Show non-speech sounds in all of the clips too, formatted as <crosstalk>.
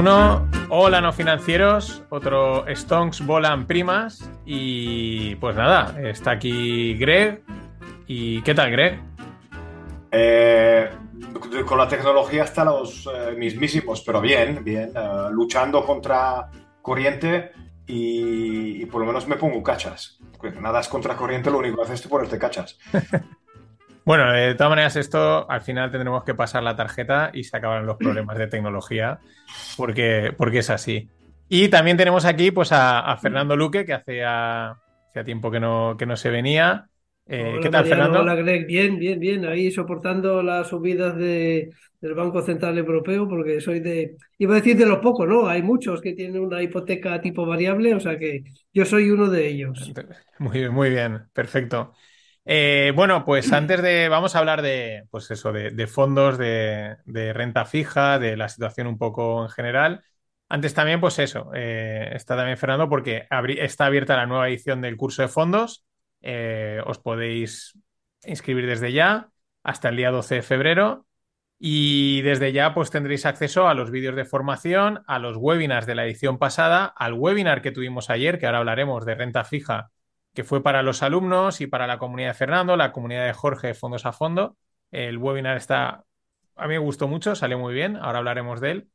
3, 2, 1. Hola, no financieros. Otro Stonks volan primas. Y pues nada, está aquí Greg. ¿Y qué tal, Greg? Eh, con la tecnología hasta los eh, mismísimos, pero bien, bien. eh, luchando contra corriente y, y por lo menos me pongo cachas. Porque nada es contra corriente, lo único que haces es ponerte cachas. <laughs> Bueno, de todas maneras, esto al final tendremos que pasar la tarjeta y se acabarán los problemas de tecnología, porque, porque es así. Y también tenemos aquí pues a, a Fernando Luque, que hacía, hacía tiempo que no, que no se venía. Eh, Hola, ¿Qué tal, Mariano, Fernando? Hola, Greg. Bien, bien, bien. Ahí soportando las subidas de, del Banco Central Europeo, porque soy de, iba a decir de los pocos, ¿no? Hay muchos que tienen una hipoteca tipo variable, o sea que yo soy uno de ellos. Muy bien, muy bien, perfecto. Eh, bueno, pues antes de, vamos a hablar de, pues eso, de, fondos, de, de renta fija, de la situación un poco en general. Antes también, pues eso, eh, está también Fernando porque abri- está abierta la nueva edición del curso de fondos. Eh, os podéis inscribir desde ya hasta el día 12 de febrero. Y desde ya, pues tendréis acceso a los vídeos de formación, a los webinars de la edición pasada, al webinar que tuvimos ayer, que ahora hablaremos de renta fija, que fue para los alumnos y para la comunidad de Fernando, la comunidad de Jorge de Fondos a Fondo. El webinar está, a mí me gustó mucho, salió muy bien, ahora hablaremos de él.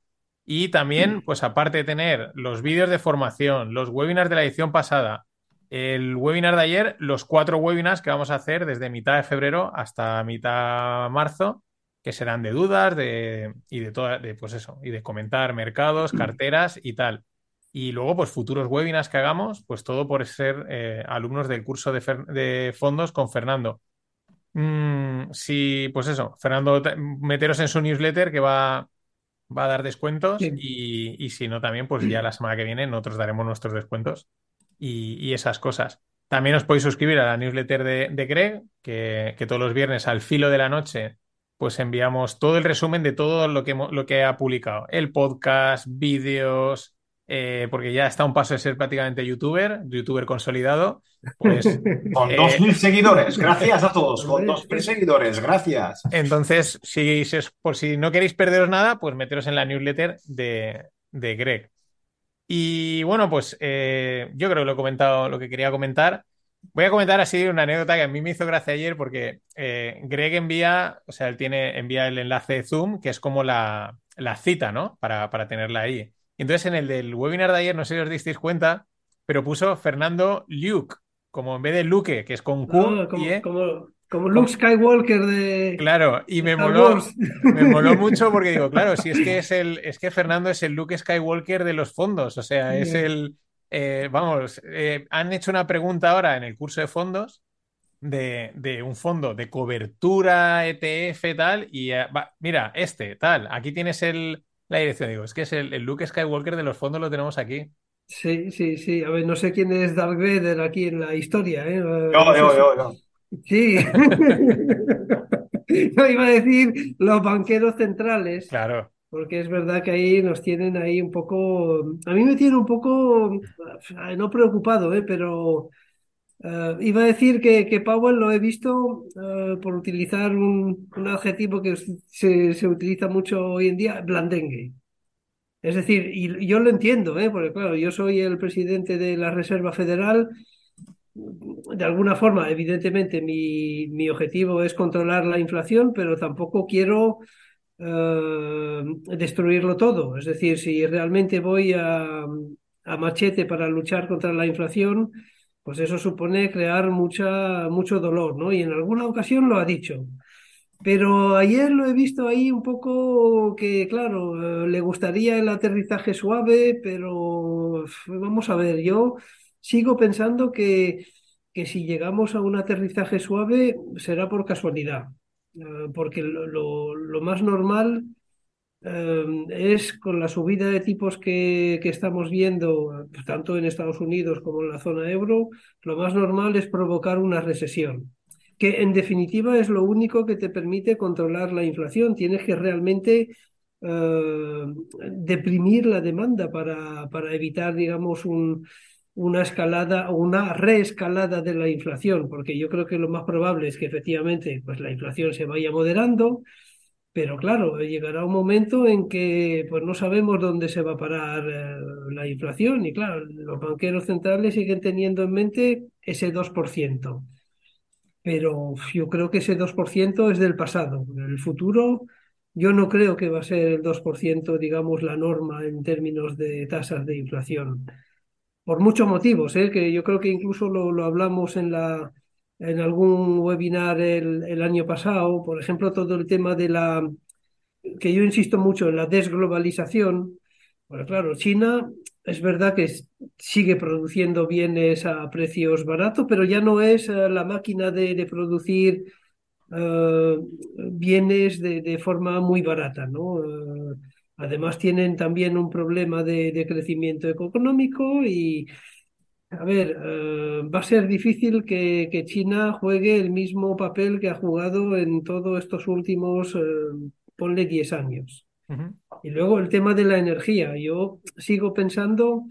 Y también, pues aparte de tener los vídeos de formación, los webinars de la edición pasada, el webinar de ayer, los cuatro webinars que vamos a hacer desde mitad de febrero hasta mitad de marzo que serán de dudas de, y de toda, de, pues eso, y de comentar mercados, carteras y tal. Y luego, pues futuros webinars que hagamos, pues todo por ser eh, alumnos del curso de, fondos con Fernando. Mm, si, pues eso, Fernando, te- meteros en su newsletter que va, va a dar descuentos Sí. y, y si no, también, pues ya la semana que viene nosotros daremos nuestros descuentos y, y esas cosas. También os podéis suscribir a la newsletter de, de Greg, que, que todos los viernes al filo de la noche pues enviamos todo el resumen de todo lo que, lo que ha publicado. El podcast, vídeos, eh, porque ya está a un paso de ser prácticamente youtuber, youtuber consolidado. Pues <laughs> Con Eh, 2.000 seguidores, gracias a todos. Con Hombre, 2.000 seguidores, gracias. entonces, si, si por si no queréis perderos nada, pues meteros en la newsletter de, de Greg. Y bueno, pues eh, yo creo que lo he comentado lo que quería comentar. Voy a comentar así una anécdota que a mí me hizo gracia ayer porque eh, Greg envía, o sea, él tiene, envía el enlace de Zoom, que es como la, la cita, ¿no? Para, para tenerla ahí. Y entonces en el del webinar de ayer, no sé si os disteis cuenta, pero puso Fernando Luke, como en vez de Luque, que es con Q y como, E. como, como Luke Skywalker de Claro, y me Star moló, Wars. me moló <laughs> mucho porque digo, claro, si es que es el, es que Fernando es el Luke Skywalker de los fondos, o sea, es el, eh, vamos, eh, han hecho una pregunta ahora en el curso de fondos de, de un fondo de cobertura, ETF, tal, y eh, va, mira, este, tal, aquí tienes el, la dirección, digo, es que es el, el Luke Skywalker de los fondos, lo tenemos aquí. Sí, sí, sí. A ver, no sé quién es Darth Vader aquí en la historia, ¿eh? Yo, no yo, yo, yo. Sí. <laughs> Yo iba a decir los banqueros centrales, Claro, porque es verdad que ahí nos tienen ahí un poco, a mí me tiene un poco, no preocupado, ¿eh? Pero eh, iba a decir que, Powell lo he visto, eh, por utilizar un, adjetivo que se, utiliza mucho hoy en día, blandengue. Es decir, y yo lo entiendo, ¿eh? Porque claro, yo soy el presidente de la Reserva Federal. De alguna forma, evidentemente, mi, objetivo es controlar la inflación, pero tampoco quiero eh, destruirlo todo. Es decir, si realmente voy a machete para luchar contra la inflación, pues eso supone crear mucha, mucho dolor, ¿no? Y en alguna ocasión lo ha dicho. Pero ayer lo he visto ahí un poco que, claro, eh, le gustaría el aterrizaje suave, pero vamos a ver, yo sigo pensando que, que si llegamos a un aterrizaje suave será por casualidad, Eh, porque lo, lo- lo más normal eh, es con la subida de tipos que, que estamos viendo, tanto en Estados Unidos como en la zona euro, lo más normal es provocar una recesión que en definitiva es lo único que te permite controlar la inflación. Tienes que realmente eh, deprimir la demanda para, para evitar, digamos, un, una escalada o una reescalada de la inflación, porque yo creo que lo más probable es que efectivamente pues, la inflación se vaya moderando. Pero claro, llegará un momento en que pues no sabemos dónde se va a parar eh, la inflación y claro, los banqueros centrales siguen teniendo en mente ese 2%. Pero yo creo que ese 2% es del pasado. En el futuro yo no creo que va a ser el 2%, digamos, la norma en términos de tasas de inflación. Por muchos motivos, ¿eh? que yo creo que incluso lo, lo hablamos en la en algún webinar el, año pasado, por ejemplo, todo el tema de la, que yo insisto mucho en la desglobalización. Bueno, claro, China es verdad que sigue produciendo bienes a precios baratos, pero ya no es eh, la máquina de, producir uh, bienes de, forma muy barata, ¿no? Uh, además tienen también un problema de, de crecimiento económico y, a ver, uh, va a ser difícil que, que, China juegue el mismo papel que ha jugado en todos estos últimos, uh, ponle 10 años. Uh -huh. Y luego el tema de la energía. Yo sigo pensando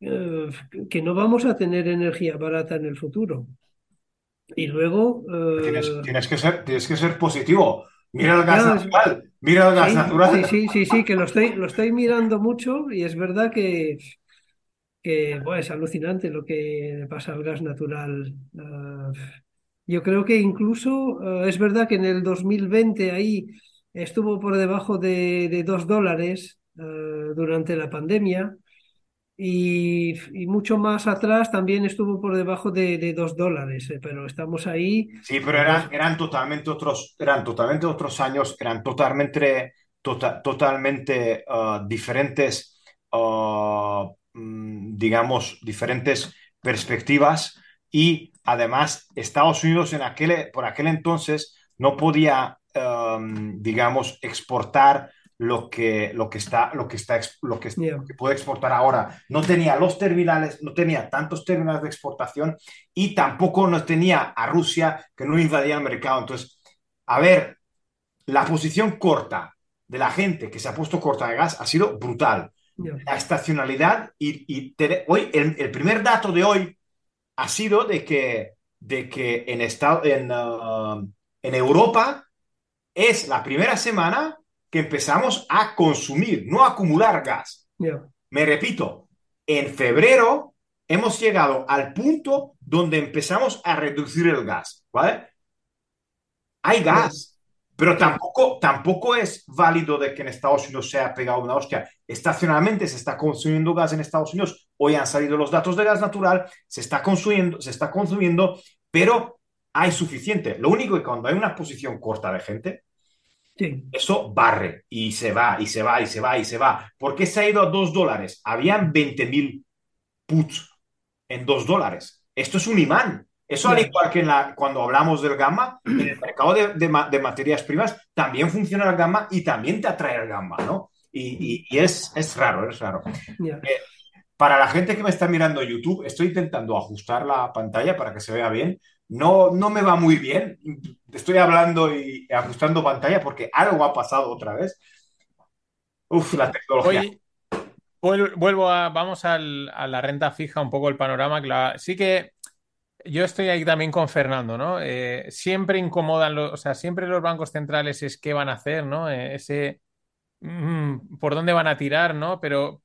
uh, que no vamos a tener energía barata en el futuro. Y luego... Tienes, tienes, que ser, tienes que ser positivo. Mira el gas natural. Mira el gas sí, natural. Sí, sí, sí, sí, que lo estoy, lo estoy mirando mucho y es verdad que que bueno, es alucinante lo que pasa al gas natural. Uh, yo creo que incluso uh, es verdad que en el 2020 ahí estuvo por debajo de, de dos dólares uh, durante la pandemia y, y, mucho más atrás también estuvo por debajo de, de dos dólares, eh, pero estamos ahí. Sí, pero eran, eran, totalmente otros, eran totalmente otros años, eran totalmente, tota, totalmente diferentes Mm, digamos, diferentes perspectivas y además Estados Unidos en aquel, por aquel entonces no podía, um, digamos, exportar lo que, lo que está, lo que está, lo que, yeah. que, puede exportar ahora. No tenía los terminales, no tenía tantos terminales de exportación y tampoco no tenía a Rusia que no invadía el mercado. Entonces, a ver, la posición corta de la gente que se ha puesto corta de gas ha sido brutal la estacionalidad y, y te, hoy el, el, primer dato de hoy ha sido de que, de que en, esta, en, uh, en Europa es la primera semana que empezamos a consumir, no a acumular gas. Yeah. Me repito, en febrero hemos llegado al punto donde empezamos a reducir el gas, ¿vale? Hay gas. Pero tampoco, tampoco es válido de que en Estados Unidos se haya pegado una hostia. Estacionalmente se está consumiendo gas en Estados Unidos. Hoy han salido los datos de gas natural, se está consumiendo, se está consumiendo, pero hay suficiente. Lo único que cuando hay una posición corta de gente, sí. eso barre y se va, y se va, y se va, y se va. ¿Por qué se ha ido a dos dólares? Habían 20 mil puts en dos dólares. Esto es un imán. Eso al igual que en la, cuando hablamos del gamma, en el mercado de, de, de, materias primas también funciona el gamma y también te atrae el gamma, ¿no? Y, y, y es, es, raro, es raro. Yeah. Eh, para la gente que me está mirando YouTube, estoy intentando ajustar la pantalla para que se vea bien. No, no me va muy bien. Estoy hablando y ajustando pantalla porque algo ha pasado otra vez. Uf, la tecnología. Hoy, vuelvo a, vamos al, a la renta fija, un poco el panorama. Sí que yo estoy ahí también con Fernando, ¿no? Eh, siempre incomodan, los, o sea, siempre los bancos centrales es qué van a hacer, ¿no? Eh, ese, mmm, por dónde van a tirar, ¿no? Pero,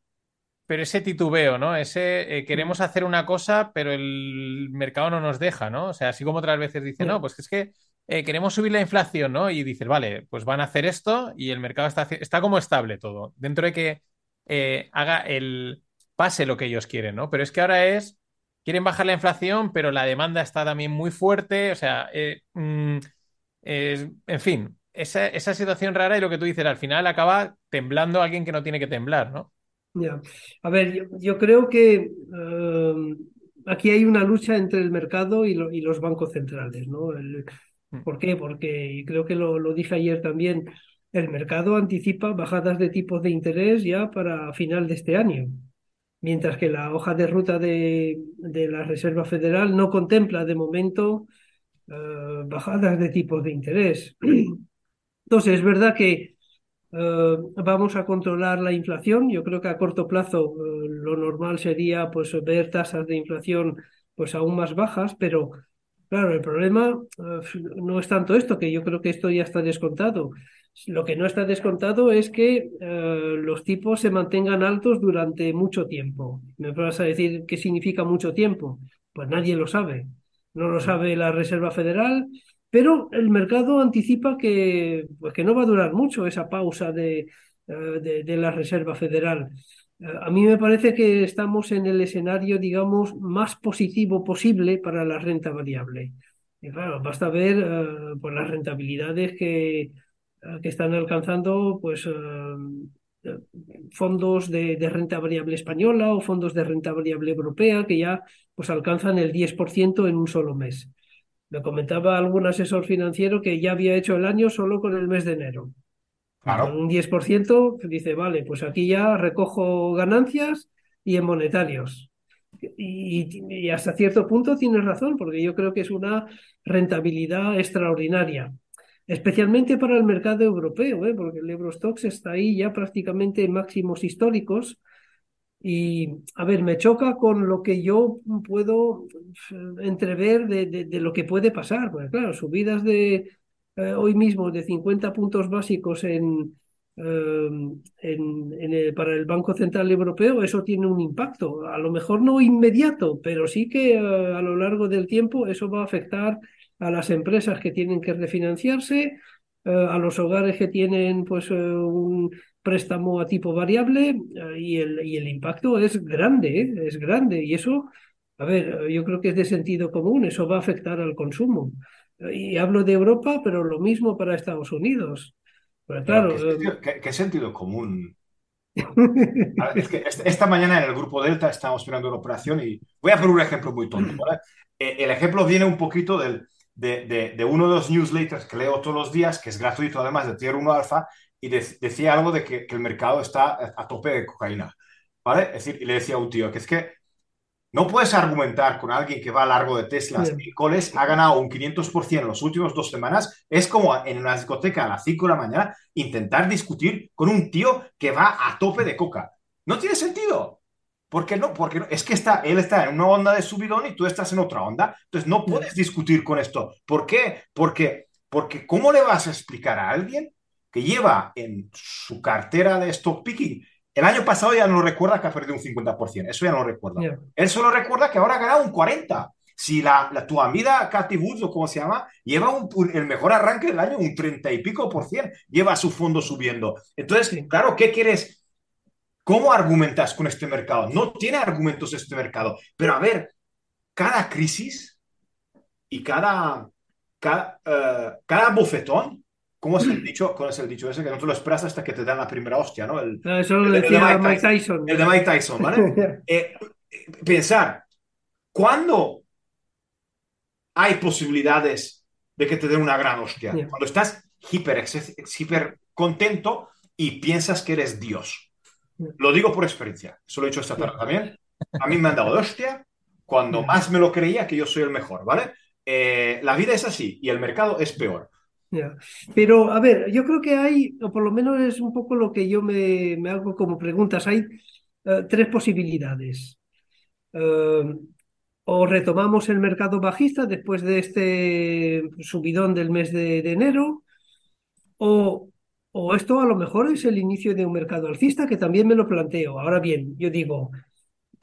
pero ese titubeo, ¿no? Ese eh, queremos hacer una cosa, pero el mercado no nos deja, ¿no? O sea, así como otras veces dicen, no, pues es que queremos subir la inflación, ¿no? Y dices, vale, pues van a hacer esto y el mercado está, está como estable todo, dentro de que haga el pase lo que ellos quieren, ¿no? Pero es que ahora es quieren bajar la inflación, pero la demanda está también muy fuerte. O sea, eh, mm, eh, en fin, esa, esa, situación rara y lo que tú dices, al final acaba temblando alguien que no tiene que temblar, ¿no? Ya. A ver, yo, yo creo que uh, aquí hay una lucha entre el mercado y, lo, y los bancos centrales, ¿no? El, ¿Por qué? Porque creo que lo, lo dije ayer también. El mercado anticipa bajadas de tipos de interés ya para final de este año mientras que la hoja de ruta de, de la Reserva Federal no contempla de momento uh, bajadas de tipos de interés. <clears throat> Entonces, es verdad que uh, vamos a controlar la inflación. Yo creo que a corto plazo uh, lo normal sería pues, ver tasas de inflación pues, aún más bajas, pero claro, el problema no es tanto esto, que yo creo que esto ya está descontado. Lo que no está descontado es que eh, los tipos se mantengan altos durante mucho tiempo. ¿Me vas a decir qué significa mucho tiempo? Pues nadie lo sabe. No lo sabe la Reserva Federal, pero el mercado anticipa que, pues que no va a durar mucho esa pausa de, eh, de, la Reserva Federal. Eh, a mí me parece que estamos en el escenario, digamos, más positivo posible para la renta variable. Y claro, basta ver pues las rentabilidades que, que están alcanzando pues, fondos de, de, renta variable española o fondos de renta variable europea que ya pues, alcanzan el 10% en un solo mes. Me comentaba algún asesor financiero que ya había hecho el año solo con el mes de enero. Claro. un 10% dice, vale, pues aquí ya recojo ganancias y en monetarios. Y, y, hasta cierto punto tienes razón, porque yo creo que es una rentabilidad extraordinaria, especialmente para el mercado europeo, ¿eh? porque el Eurostox está ahí ya prácticamente en máximos históricos. Y, a ver, me choca con lo que yo puedo entrever de, de, lo que puede pasar, porque claro, subidas de eh, hoy mismo de 50 puntos básicos en, em, en, en para el Banco Central Europeo, eso tiene un impacto. A lo mejor no inmediato, pero sí que uh, a lo largo del tiempo eso va a afectar a las empresas que tienen que refinanciarse, uh, a los hogares que tienen pues uh, un préstamo a tipo variable y el, y, el, impacto es grande, ¿eh? es grande. Y eso, a ver, yo creo que es de sentido común, eso va a afectar al consumo. Y hablo de Europa, pero lo mismo para Estados Unidos. Pero claro, ¿qué, sentido, ¿qué, ¿qué, sentido, común? <laughs> es que esta mañana en el grupo Delta estábamos mirando una operación y voy a poner un ejemplo muy tonto. ¿vale? El ejemplo viene un poquito del, de, de, de, uno de los newsletters que leo todos los días, que es gratuito además de Tier 1 Alpha, y de, decía algo de que, que, el mercado está a tope de cocaína. ¿Vale? Es decir, y le decía a un tío que es que no puedes argumentar con alguien que va a largo de Teslas y Coles ha ganado un 500% en las últimas dos semanas. Es como en una discoteca a las 5 de la mañana intentar discutir con un tío que va a tope de coca. No tiene sentido. ¿Por qué no? Porque no? es que está, él está en una onda de subidón y tú estás en otra onda. Entonces no puedes discutir con esto. ¿Por qué? Porque, porque ¿cómo le vas a explicar a alguien que lleva en su cartera de stock picking el año pasado ya no recuerda que ha perdido un 50%, eso ya no recuerda. Yeah. Él solo recuerda que ahora ha ganado un 40%. Si la, la, tu amiga Katy Woods, o como se llama, lleva un, el mejor arranque del año, un 30 y pico por cien, lleva su fondo subiendo. Entonces, claro, ¿qué quieres? ¿Cómo argumentas con este mercado? No tiene argumentos este mercado. Pero a ver, cada crisis y cada, cada, uh, cada bofetón ¿Cómo es el <clears throat> dicho? ¿Cómo es el dicho ese? Que no te lo esperas hasta que te dan la primera hostia, ¿no? El, no, eso lo decía de Mike, Tyson. Mike Tyson. El de Mike Tyson, ¿vale? <laughs> eh, pensar, ¿cuándo hay posibilidades de que te den una gran hostia? Yeah. Cuando estás hiper, hiper contento y piensas que eres Dios. Yeah. Lo digo por experiencia. Eso lo he hecho esta tarde también. A mí me han dado de hostia cuando más me lo creía que yo soy el mejor, ¿vale? Eh, la vida es así y el mercado es peor. Yeah. Pero, a ver, yo creo que hay, o por lo menos es un poco lo que yo me, me hago como preguntas, hay uh, tres posibilidades. Uh, o retomamos el mercado bajista después de este subidón del mes de, de enero, o, o, esto a lo mejor es el inicio de un mercado alcista, que también me lo planteo. Ahora bien, yo digo,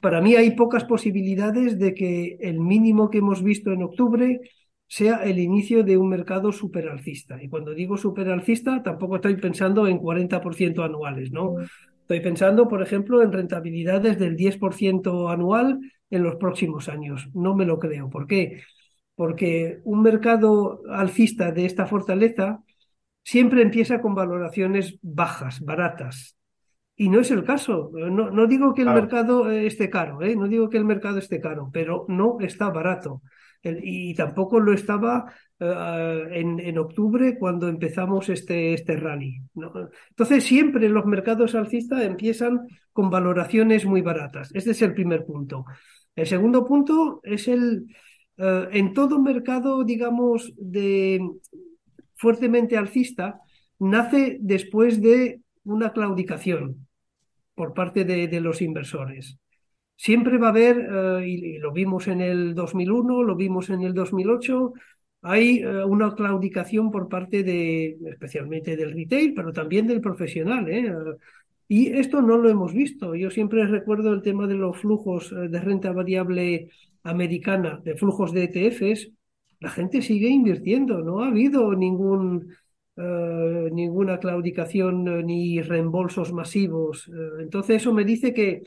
para mí hay pocas posibilidades de que el mínimo que hemos visto en octubre sea el inicio de un mercado superalcista. Y cuando digo superalcista, tampoco estoy pensando en 40% anuales, ¿no? Estoy pensando, por ejemplo, en rentabilidades del 10% anual en los próximos años. No me lo creo. ¿Por qué? Porque un mercado alcista de esta fortaleza siempre empieza con valoraciones bajas, baratas. Y no es el caso. No, no digo que el claro. mercado esté caro, ¿eh? no digo que el mercado esté caro, pero no está barato y tampoco lo estaba uh, en, en, octubre cuando empezamos este, este rally. ¿no? Entonces, siempre los mercados alcistas empiezan con valoraciones muy baratas. Este es el primer punto. El segundo punto es el, uh, en todo mercado, digamos, de fuertemente alcista, nace después de una claudicación por parte de, los inversores. Siempre va a haber, uh, y, lo vimos en el 2001, lo vimos en el 2008, hay uh, una claudicación por parte de, especialmente del retail, pero también del profesional. ¿eh? Y esto no lo hemos visto. Yo siempre recuerdo el tema de los flujos de renta variable americana, de flujos de ETFs. La gente sigue invirtiendo, no ha habido ningún, uh, ninguna claudicación ni reembolsos masivos. entonces eso me dice que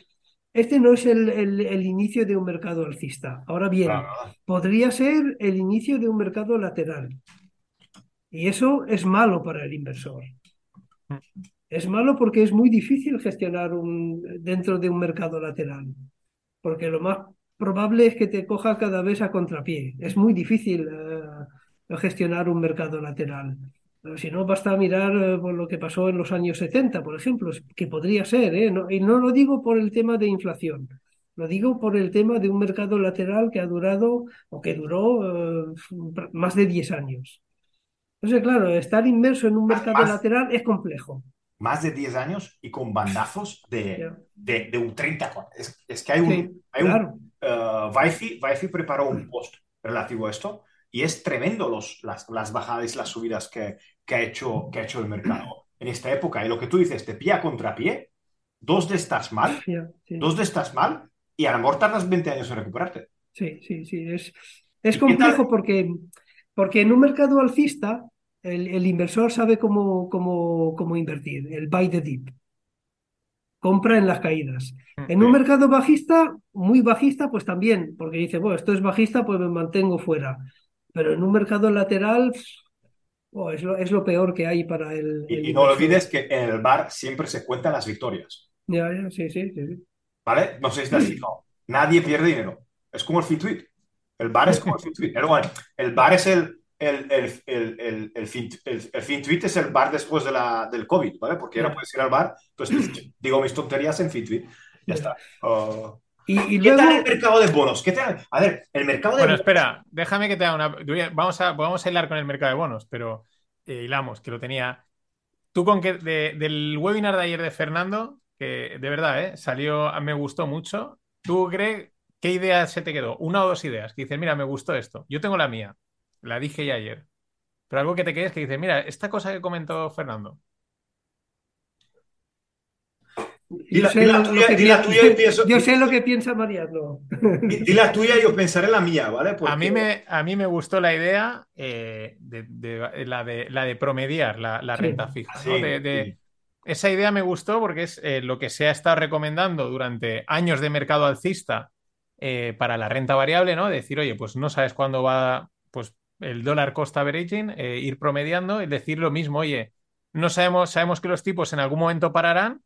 este no es el, el, el, inicio de un mercado alcista. Ahora bien, claro. podría ser el inicio de un mercado lateral. Y eso es malo para el inversor. Es malo porque es muy difícil gestionar un, dentro de un mercado lateral. Porque lo más probable es que te coja cada vez a contrapié. Es muy difícil uh, gestionar un mercado lateral. Si no, basta mirar eh, por lo que pasó en los años 70, por ejemplo, que podría ser, ¿eh? no, y no lo digo por el tema de inflación, lo digo por el tema de un mercado lateral que ha durado o que duró eh, más de 10 años. Entonces, claro, estar inmerso en un mercado más, lateral es complejo. Más de 10 años y con bandazos de, de, de un 30. Es, es, que hay un... Sí, hay claro. un uh, Wi-Fi, Wi-Fi preparó un post relativo a esto y es tremendo los, las, las, bajadas y las subidas que, que, ha hecho, que ha hecho el mercado <clears throat> en esta época. Y lo que tú dices, te pilla contrapié, dos de estás mal, sí. dos de estás mal, y a lo mejor tardas 20 años en recuperarte. Sí, sí, sí. Es, es complejo porque, porque en un mercado alcista el, el inversor sabe cómo, cómo, cómo invertir, el buy the dip. Compra en las caídas. En un mercado bajista, muy bajista, pues también, porque dice, bueno, esto es bajista, pues me mantengo fuera. Pero en un mercado lateral, oh, es, lo, es, lo, peor que hay para el. Y, el y no olvides que en el bar siempre se cuentan las victorias. Ya, ya, sí, sí, sí. ¿Vale? No sé si has fijado. Nadie pierde dinero. Es como el FinTweet. El bar es como el FinTweet. El, el bar es el. El, el, el, el, el, fin, el, el FinTweet es el bar después de la, del COVID, ¿vale? Porque ahora puedes ir al bar, pues digo mis tonterías en FinTweet. Ya está. Uh, y, y ¿Qué luego... tal el mercado de bonos? ¿Qué tal? A ver, el mercado de Bueno, espera, déjame que te haga una. Vamos a, vamos a hilar con el mercado de bonos, pero eh, hilamos, que lo tenía. Tú con que de, del webinar de ayer de Fernando, que de verdad, ¿eh? salió, me gustó mucho. ¿Tú crees qué idea se te quedó? Una o dos ideas. Que dices, mira, me gustó esto. Yo tengo la mía. La dije ya ayer. Pero algo que te quedes que dices, mira, esta cosa que comentó Fernando. Y la, y la tuya, y la tuya y pienso, yo sé lo que piensa Mariano. Di la tuya y yo pensaré la mía, ¿vale? Porque... A, mí me, a mí me gustó la idea eh, de, de, la, de, la de promediar la, la renta sí. fija. ¿no? Sí, de, de, sí. Esa idea me gustó porque es eh, lo que se ha estado recomendando durante años de mercado alcista eh, para la renta variable, ¿no? Decir, oye, pues no sabes cuándo va pues, el dólar cost averaging, eh, ir promediando y decir lo mismo, oye, no sabemos, sabemos que los tipos en algún momento pararán,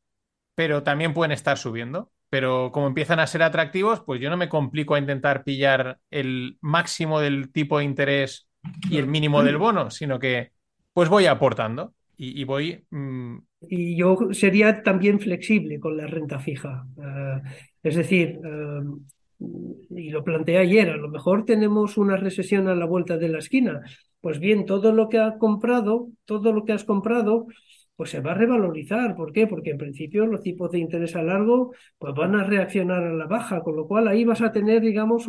pero también pueden estar subiendo. Pero como empiezan a ser atractivos, pues yo no me complico a intentar pillar el máximo del tipo de interés y el mínimo del bono, sino que pues voy aportando y, voy... Mmm... Y yo sería también flexible con la renta fija. Uh, es decir, uh, y lo planteé ayer, a lo mejor tenemos una recesión a la vuelta de la esquina. Pues bien, todo lo que has comprado, todo lo que has comprado, pues se va a revalorizar. ¿Por qué? Porque en principio los tipos de interés a largo pues van a reaccionar a la baja, con lo cual ahí vas a tener, digamos,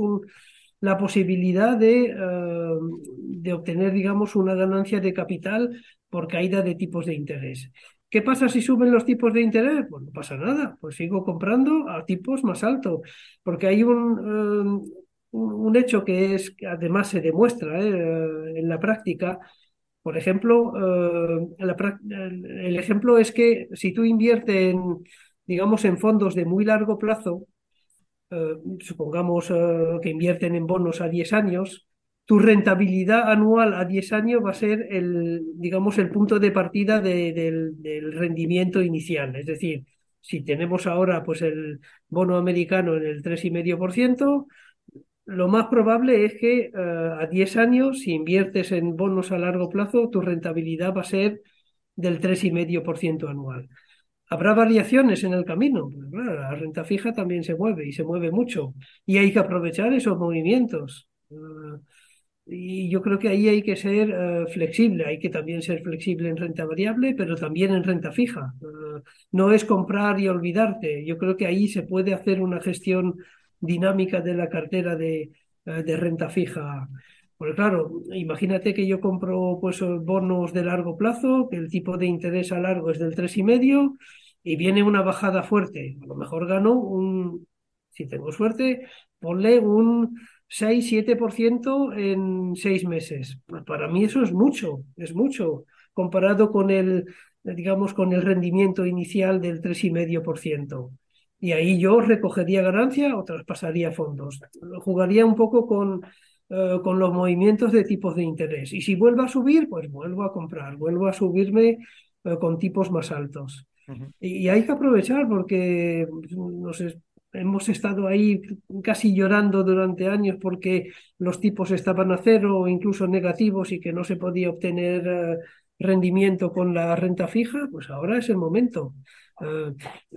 la posibilidad de, uh, de, obtener, digamos, una ganancia de capital por caída de tipos de interés. ¿Qué pasa si suben los tipos de interés? Pues no pasa nada, pues sigo comprando a tipos más altos, porque hay un, uh, un hecho que es que además se demuestra eh, en la práctica, por ejemplo, la, el ejemplo es que si tú inviertes en, digamos, en fondos de muy largo plazo, uh, supongamos uh, que invierten en bonos a 10 años, tu rentabilidad anual a 10 años va a ser el, digamos, el punto de partida de, del, del rendimiento inicial. Es decir, si tenemos ahora pues el bono americano en el 3,5%, lo más probable es que uh, a 10 años, si inviertes en bonos a largo plazo, tu rentabilidad va a ser del 3,5% anual. Habrá variaciones en el camino, la renta fija también se mueve y se mueve mucho y hay que aprovechar esos movimientos. Uh, y yo creo que ahí hay que ser uh, flexible, hay que también ser flexible en renta variable, pero también en renta fija. No es comprar y olvidarte. Yo creo que ahí se puede hacer una gestión dinámica de la cartera de, uh, de renta fija Porque claro, imagínate que yo compro pues bonos de largo plazo, que el tipo de interés a largo es del tres y medio y viene una bajada fuerte. A lo mejor gano un, si tengo suerte, ponle un 6-7% en seis meses. Pues para mí eso es mucho, es mucho, comparado con el, digamos, con el rendimiento inicial del tres y ahí yo recogería ganancia o traspasaría fondos. Jugaría un poco con eh, con los movimientos de tipos de interés. Y si vuelvo a subir, pues vuelvo a comprar, vuelvo a subirme eh, con tipos más altos. y, hay que aprovechar porque pues, hemos estado ahí casi llorando durante años porque los tipos estaban a cero o incluso negativos y que no se podía obtener eh, rendimiento con la renta fija, pues ahora es el momento.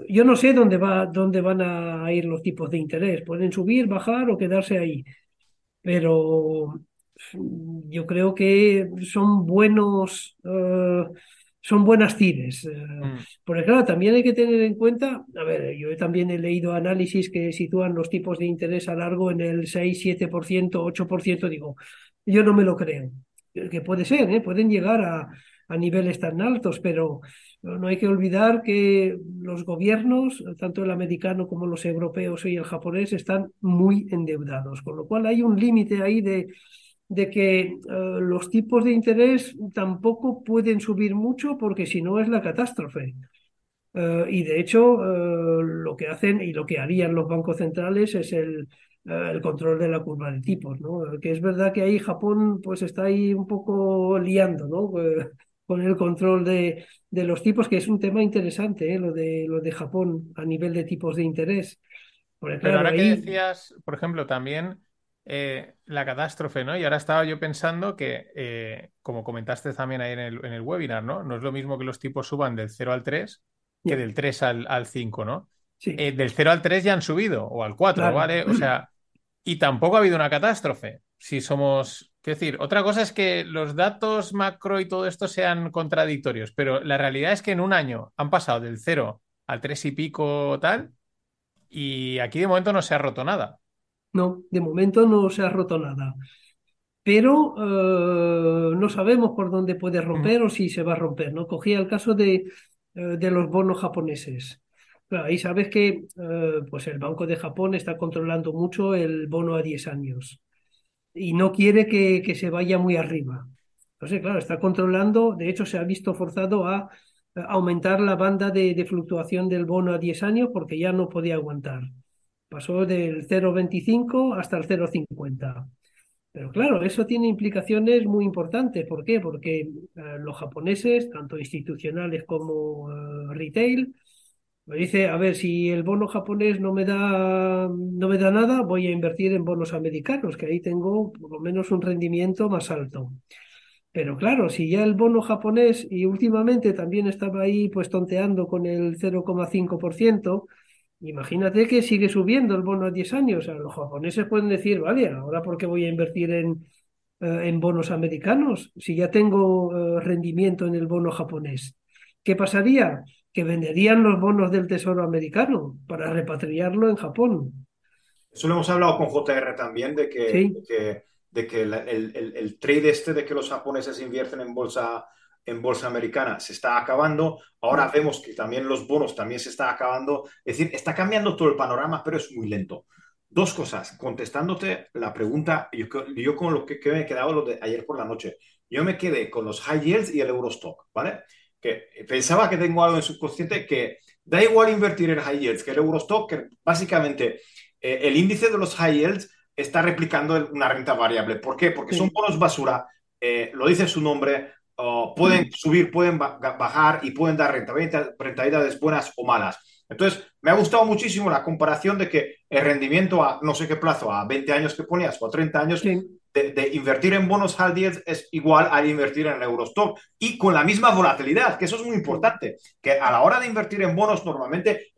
Yo no sé dónde, va, dónde van a ir los tipos de interés. Pueden subir, bajar o quedarse ahí pero yo creo que son buenos, uh, son buenas tires. Uh, mm. Porque claro, también hay que tener en cuenta, a ver, yo también he leído análisis que sitúan los tipos de interés a largo en el 6, 7%, 8%, digo, yo no me lo creo. Que puede ser, ¿eh? pueden llegar a, a niveles tan altos, pero no hay que olvidar que los gobiernos, tanto el americano como los europeos y el japonés, están muy endeudados, con lo cual hay un límite ahí de, de que eh, los tipos de interés tampoco pueden subir mucho porque si no es la catástrofe. Eh, y de hecho, eh, lo que hacen y lo que harían los bancos centrales es el, el control de la curva de tipos, ¿no? Que es verdad que ahí Japón pues está ahí un poco liando, ¿no? Con el control de, de, los tipos, que es un tema interesante, ¿eh? lo, de, lo de Japón a nivel de tipos de interés. Pero ahora que decías, por ejemplo, también eh, la catástrofe, ¿no? Y ahora estaba yo pensando que, eh, como comentaste también ahí en el, en el, webinar, ¿no? No es lo mismo que los tipos suban del 0 al 3 que del 3 al, al 5, ¿no? Sí. del 0 al 3 ya han subido, o al 4, ¿vale? O sea, y tampoco ha habido una catástrofe. Si somos es decir, otra cosa es que los datos macro y todo esto sean contradictorios, pero la realidad es que en un año han pasado del cero al tres y pico tal, y aquí de momento no se ha roto nada. No, de momento no se ha roto nada. Pero eh, no sabemos por dónde puede romper o si se va a romper. ¿no? Cogía el caso de, eh, los bonos japoneses. ahí sabes que eh, pues el Banco de Japón está controlando mucho el bono a 10 años y no quiere que, que se vaya muy arriba. Entonces, claro, está controlando, de hecho se ha visto forzado a aumentar la banda de, de fluctuación del bono a 10 años porque ya no podía aguantar. Pasó del 0,25 hasta el 0,50. Pero claro, eso tiene implicaciones muy importantes. ¿Por qué? Porque eh, los japoneses, tanto institucionales como uh, retail, me dice, a ver, si el bono japonés no me da, no me da nada, voy a invertir en bonos americanos, que ahí tengo por lo menos un rendimiento más alto. Pero claro, si ya el bono japonés, y últimamente también estaba ahí pues tonteando con el 0,5%, imagínate que sigue subiendo el bono a 10 años. los japoneses pueden decir, vale, ahora por qué voy a invertir en, eh, en bonos americanos si ya tengo eh, rendimiento en el bono japonés. ¿Qué pasaría? Que venderían los bonos del Tesoro americano para repatriarlo en Japón. Eso lo hemos hablado con JR también, de que, de que el, el, trade este de que los japoneses invierten en bolsa, en bolsa americana se está acabando. Ahora vemos que también los bonos también se está acabando. Es decir, está cambiando todo el panorama, pero es muy lento. Dos cosas, contestándote la pregunta, yo, yo con lo que, que me he quedado lo de ayer por la noche, yo me quedé con los high yields y el Eurostock, ¿vale? Que pensaba que tengo algo en subconsciente que da igual invertir en high yields que el Eurostock, que básicamente eh, el índice de los high yields está replicando una renta variable. ¿Por qué? Porque son bonos basura, eh, lo dice su nombre, pueden subir, pueden bajar y pueden dar rentabilidades buenas o malas. Entonces, me ha gustado muchísimo la comparación de que el rendimiento a no sé qué plazo, a 20 años que ponías o a 30 años, de, invertir en bonos high yield es igual a invertir en el Eurostock y con la misma volatilidad, que eso es muy importante, que a la hora de invertir en bonos normalmente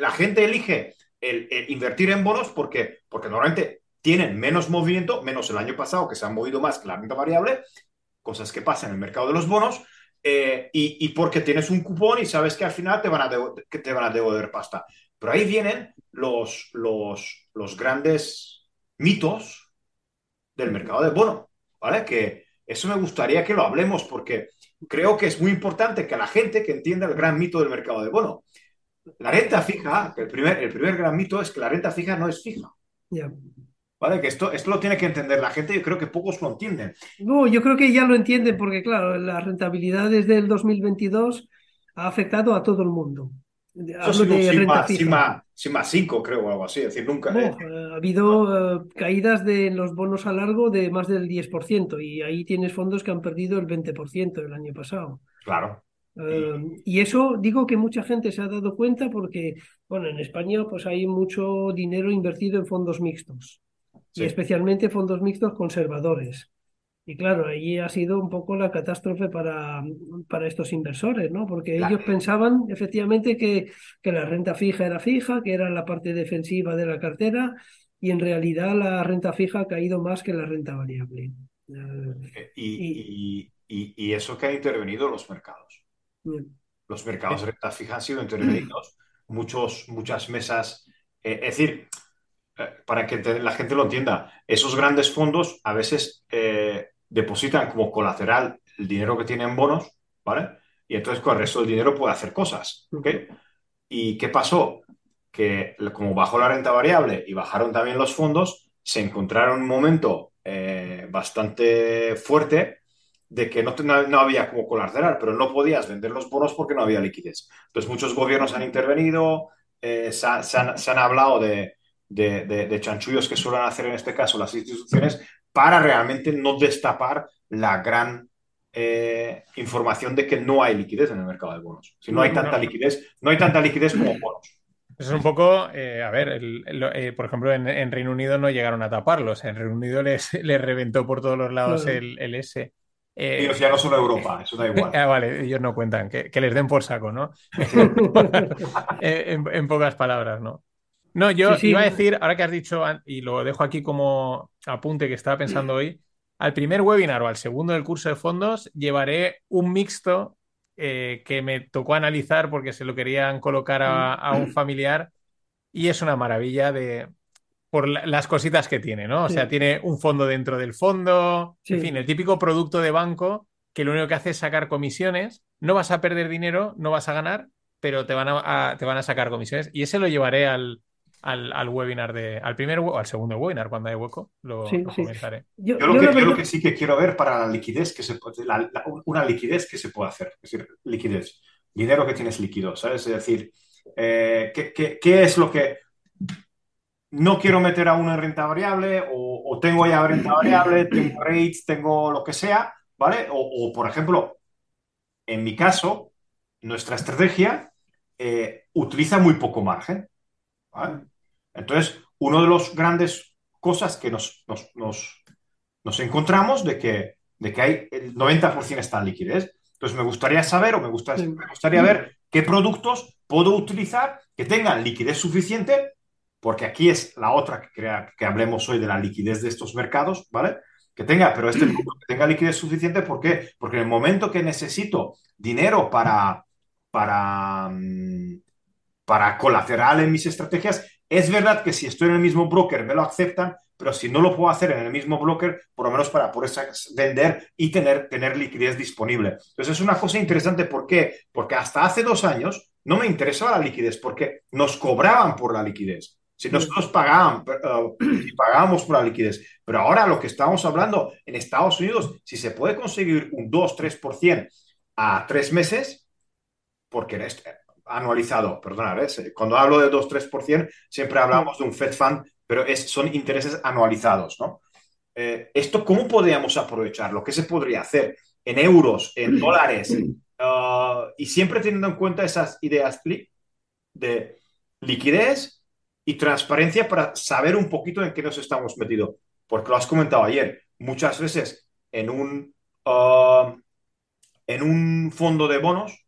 la gente elige el, invertir en bonos porque, porque normalmente tienen menos movimiento, menos el año pasado que se han movido más que la renta variable, cosas que pasan en el mercado de los bonos, eh, y, porque tienes un cupón y sabes que al final te van a, que te van a devolver pasta. Pero ahí vienen los, los, los grandes mitos del mercado de bono, ¿vale? Que eso me gustaría que lo hablemos porque creo que es muy importante que la gente que entienda el gran mito del mercado de bono. La renta fija, el primer, el primer gran mito es que la renta fija no es fija. Ya. ¿Vale? Que esto, esto lo tiene que entender la gente, yo creo que pocos lo entienden. No, yo creo que ya lo entienden porque, claro, la rentabilidad desde el 2022 ha afectado a todo el mundo. Hablo sí, de renta más, fija. más, sí, más cinco, creo, o algo así. Es decir, nunca. No, eh, eh, ha habido eh, caídas de los bonos a largo de más del 10% y ahí tienes fondos que han perdido el 20% el año pasado. claro. Eh, y eso digo que mucha gente se ha dado cuenta porque, bueno, en España pues hay mucho dinero invertido en fondos mixtos Sí. y especialmente fondos mixtos conservadores. Y claro, ahí ha sido un poco la catástrofe para, para estos inversores, ¿no? Porque ellos pensaban efectivamente que, que la renta fija era fija, que era la parte defensiva de la cartera, y en realidad la renta fija ha caído más que la renta variable. Eh, Eh, Y, y- y- y eso que han intervenido los mercados. mm, Los mercados de renta fija han sido intervenidos, muchos, muchas mesas. eh, es decir, eh, para que te- la gente lo entienda, esos grandes fondos a veces eh, depositan como colateral el dinero que tienen en bonos, ¿vale? Y entonces con el resto del dinero puede hacer cosas, ¿ok? ¿Y qué pasó? Que como bajó la renta variable y bajaron también los fondos, se encontraron un momento eh, bastante fuerte de que no, no, había como colateral, pero no podías vender los bonos porque no había liquidez. Entonces muchos gobiernos han intervenido, eh, se, ha- se han, se han hablado de, de- de- de chanchullos que suelen hacer en este caso las instituciones para realmente no destapar la gran eh, información de que no hay liquidez en el mercado de bonos. Si no hay tanta liquidez, no hay tanta liquidez como <clears throat> bonos. Eso es un poco, eh, a ver, el- el- eh, por ejemplo, en, en Reino Unido no llegaron a taparlos. En Reino Unido les, <laughs> les reventó por todos los lados el, el S. Eh, Ellos ya no solo Europa, eso da igual. <laughs> ah, vale, ellos no cuentan, que, que les den por saco, ¿no? <laughs> En, en pocas palabras, ¿no? No, yo Sí, sí. iba a decir, ahora que has dicho, y lo dejo aquí como apunte que estaba pensando hoy, al primer webinar o al segundo del curso de fondos llevaré un mixto eh, que me tocó analizar porque se lo querían colocar a, a un familiar y es una maravilla de por la- las cositas que tiene, ¿no? O Sí. sea, tiene un fondo dentro del fondo, en fin, el típico producto de banco que lo único que hace es sacar comisiones, no vas a perder dinero, no vas a ganar, pero te van a, a- te van a sacar comisiones y ese lo llevaré al, al, al webinar de, al primer o al segundo webinar cuando hay hueco, lo, Sí, lo sí. comentaré. Yo, Yo lo, yo que, la yo lo verdad- que sí que quiero ver para la liquidez, que se puede, la- la- una liquidez que se puede hacer, es decir, liquidez, dinero que tienes líquido, ¿sabes? Es decir, eh, ¿qué, qué- qué es lo que no quiero meter a uno en renta variable o, o tengo ya renta variable, tengo rates, tengo lo que sea, ¿vale? O, o, por ejemplo, en mi caso, nuestra estrategia eh, utiliza muy poco margen, ¿vale? Entonces, uno de los grandes cosas que nos, nos, nos, nos encontramos de que, de que hay el 90% está en liquidez. Entonces, me gustaría saber o me gustaría, me gustaría ver qué productos puedo utilizar que tengan liquidez suficiente, porque aquí es la otra que, crea- que hablemos hoy de la liquidez de estos mercados, ¿vale? Que tenga, pero este producto que tenga liquidez suficiente, ¿por qué? Porque en el momento que necesito dinero para, para, mm, para colateral en mis estrategias, es verdad que si estoy en el mismo broker me lo aceptan, pero si no lo puedo hacer en el mismo broker, por lo menos para poder vender y tener, tener liquidez disponible. Entonces es una cosa interesante, ¿por qué? Porque hasta hace dos años no me interesaba la liquidez, porque nos cobraban por la liquidez. Si nosotros pagaban, eh, <clears throat> pagábamos por la liquidez, pero ahora lo que estamos hablando en Estados Unidos, si se puede conseguir un 2-3% a tres meses, porque es anualizado, perdonad, ¿eh? cuando hablo de 2-3%, siempre hablamos de un Fed Fund, pero es, son intereses anualizados, ¿no? Eh, ¿Esto cómo podríamos aprovecharlo? ¿Qué se podría hacer en euros, en dólares? Uh, <clears throat> y siempre teniendo en cuenta esas ideas de liquidez y transparencia para saber un poquito en qué nos estamos metidos. Porque lo has comentado ayer, muchas veces en un, uh, en un fondo de bonos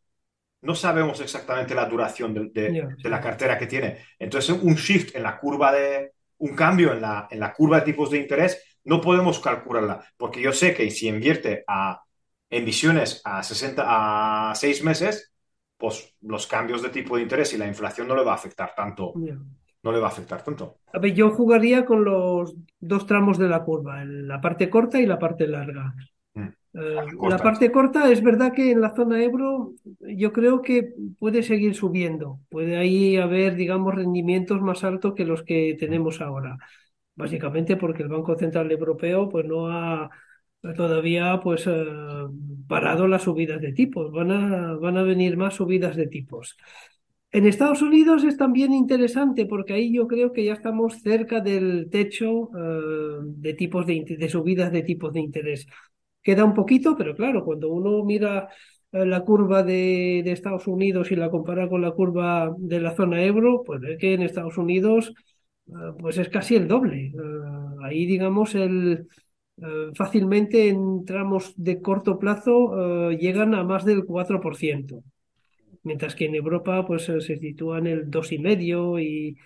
no sabemos exactamente la duración de, de, Ya, de la cartera que tiene. Entonces, un shift en la curva de, un cambio en la, en la curva de tipos de interés, no podemos calcularla, porque yo sé que si invierte a emisiones a 60, a 6 meses, pues los cambios de tipo de interés y la inflación no le va a afectar tanto. Ya. no le va a afectar tanto. A ver, yo jugaría con los dos tramos de la curva, la parte corta y la parte larga. Eh, la parte corta es verdad que en la zona euro yo creo que puede seguir subiendo, puede ahí haber, digamos, rendimientos más altos que los que tenemos ahora, básicamente porque el Banco Central Europeo pues no ha todavía pues eh, parado las subidas de tipos, van a, van a venir más subidas de tipos. En Estados Unidos es también interesante porque ahí yo creo que ya estamos cerca del techo eh, de tipos de, de subidas de tipos de interés. Queda un poquito, pero claro, cuando uno mira eh, la curva de, Estados Unidos y la compara con la curva de la zona euro, pues ve que en Estados Unidos eh, pues es casi el doble. Eh, ahí, digamos, el, fácilmente en tramos de corto plazo llegan a más del 4%, mientras que en Europa pues se sitúa en el 2,5% y...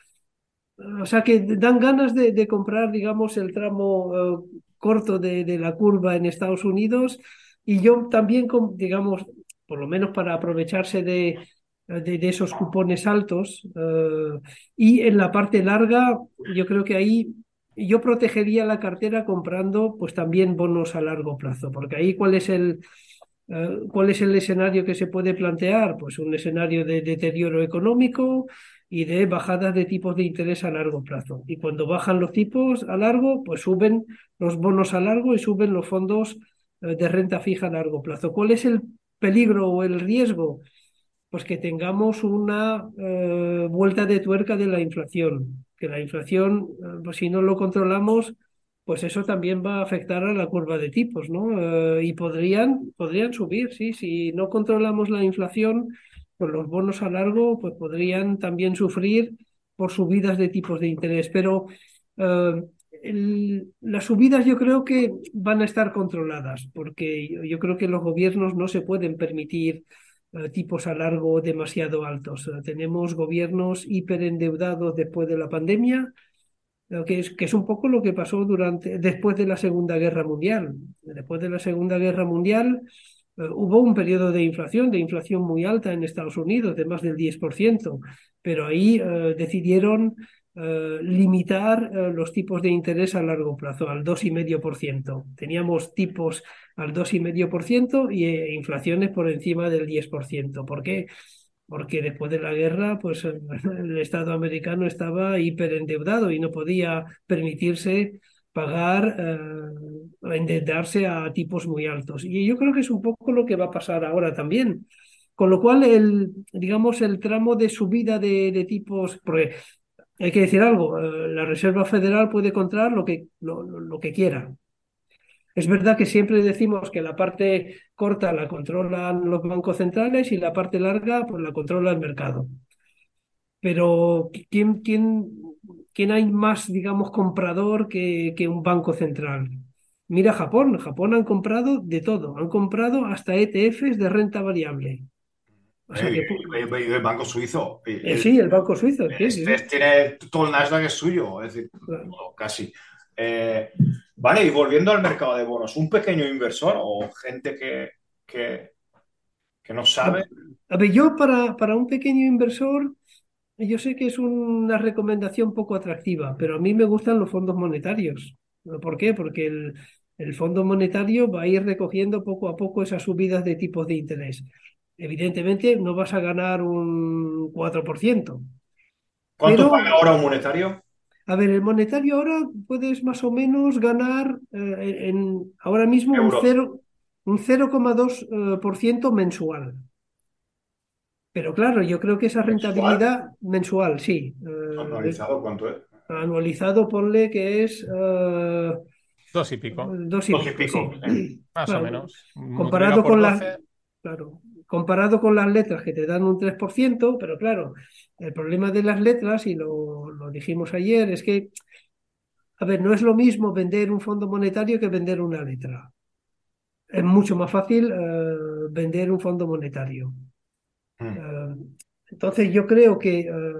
O sea que dan ganas de comprar, digamos, el tramo corto de, la curva en Estados Unidos y yo también, digamos, por lo menos para aprovecharse de, de, esos cupones altos uh, y en la parte larga, yo creo que ahí yo protegería la cartera comprando pues también bonos a largo plazo, porque ahí cuál es el... Uh, ¿Cuál es el escenario que se puede plantear? Pues un escenario de deterioro económico, y de bajadas de tipos de interés a largo plazo. Y cuando bajan los tipos a largo, pues suben los bonos a largo y suben los fondos de renta fija a largo plazo. ¿Cuál es el peligro o el riesgo? Pues que tengamos una eh, vuelta de tuerca de la inflación, que la inflación, eh, pues si no lo controlamos, pues eso también va a afectar a la curva de tipos, ¿no? Eh, y podrían, podrían subir, sí, si no controlamos la inflación, pues los bonos a largo pues podrían también sufrir por subidas de tipos de interés, pero el, las subidas yo creo que van a estar controladas, porque yo, creo que los gobiernos no se pueden permitir uh, tipos a largo demasiado altos. Uh, tenemos gobiernos hiperendeudados después de la pandemia, que es, que es, un poco lo que pasó durante, después de la Segunda Guerra Mundial. Después de la Segunda Guerra Mundial, hubo un periodo de inflación, de inflación muy alta en Estados Unidos, de más del 10%, pero ahí uh, decidieron uh, limitar los tipos de interés a largo plazo, al 2,5%. Teníamos tipos al 2,5% y eh, inflaciones por encima del 10%. ¿Por qué? Porque después de la guerra, pues el <laughs> Estado americano estaba hiperendeudado y no podía permitirse pagar, eh, endeudarse a tipos muy altos. Y yo creo que es un poco lo que va a pasar ahora también. Con lo cual, el, digamos, el tramo de subida de, tipos, porque hay que decir algo, eh, la Reserva Federal puede controlar lo que, lo, lo que quiera. Es verdad que siempre decimos que la parte corta la controlan los bancos centrales y la parte larga pues la controla el mercado. Pero ¿quién, quién, quién hay más, digamos, comprador que, que un banco central? Mira Japón, Japón han comprado de todo, han comprado hasta ETFs de renta variable. O sea que, y, el banco suizo. Eh, sí, el banco suizo. Sí, sí. Tiene todo el Nasdaq es suyo, es decir, claro. casi. Eh, vale, y volviendo al mercado de bonos, ¿un pequeño inversor o gente que, que, que no sabe? A ver, yo para, para un pequeño inversor, yo sé que es una recomendación poco atractiva, pero a mí me gustan los fondos monetarios. ¿Por qué? Porque el, el Fondo Monetario va a ir recogiendo poco a poco esas subidas de tipos de interés. Evidentemente no vas a ganar un 4%. ¿Cuánto pero, paga ahora un monetario? A ver, el monetario ahora puedes más o menos ganar eh, en, ahora mismo un 0,2% mensual. Pero claro, yo creo que esa rentabilidad mensual, mensual sí. Eh, ¿Anualizado cuánto es? Anualizado, ponle que es. Uh, dos y pico. Dos y, Dos y pico. sí. Más Claro. o menos. Comparado con 12, las. Claro. Comparado con las letras que te dan un 3%, pero claro, el problema de las letras, y lo, lo dijimos ayer, es que, a ver, no es lo mismo vender un fondo monetario que vender una letra. Es mucho más fácil eh, vender un fondo monetario. Mm. Eh, entonces yo creo que eh,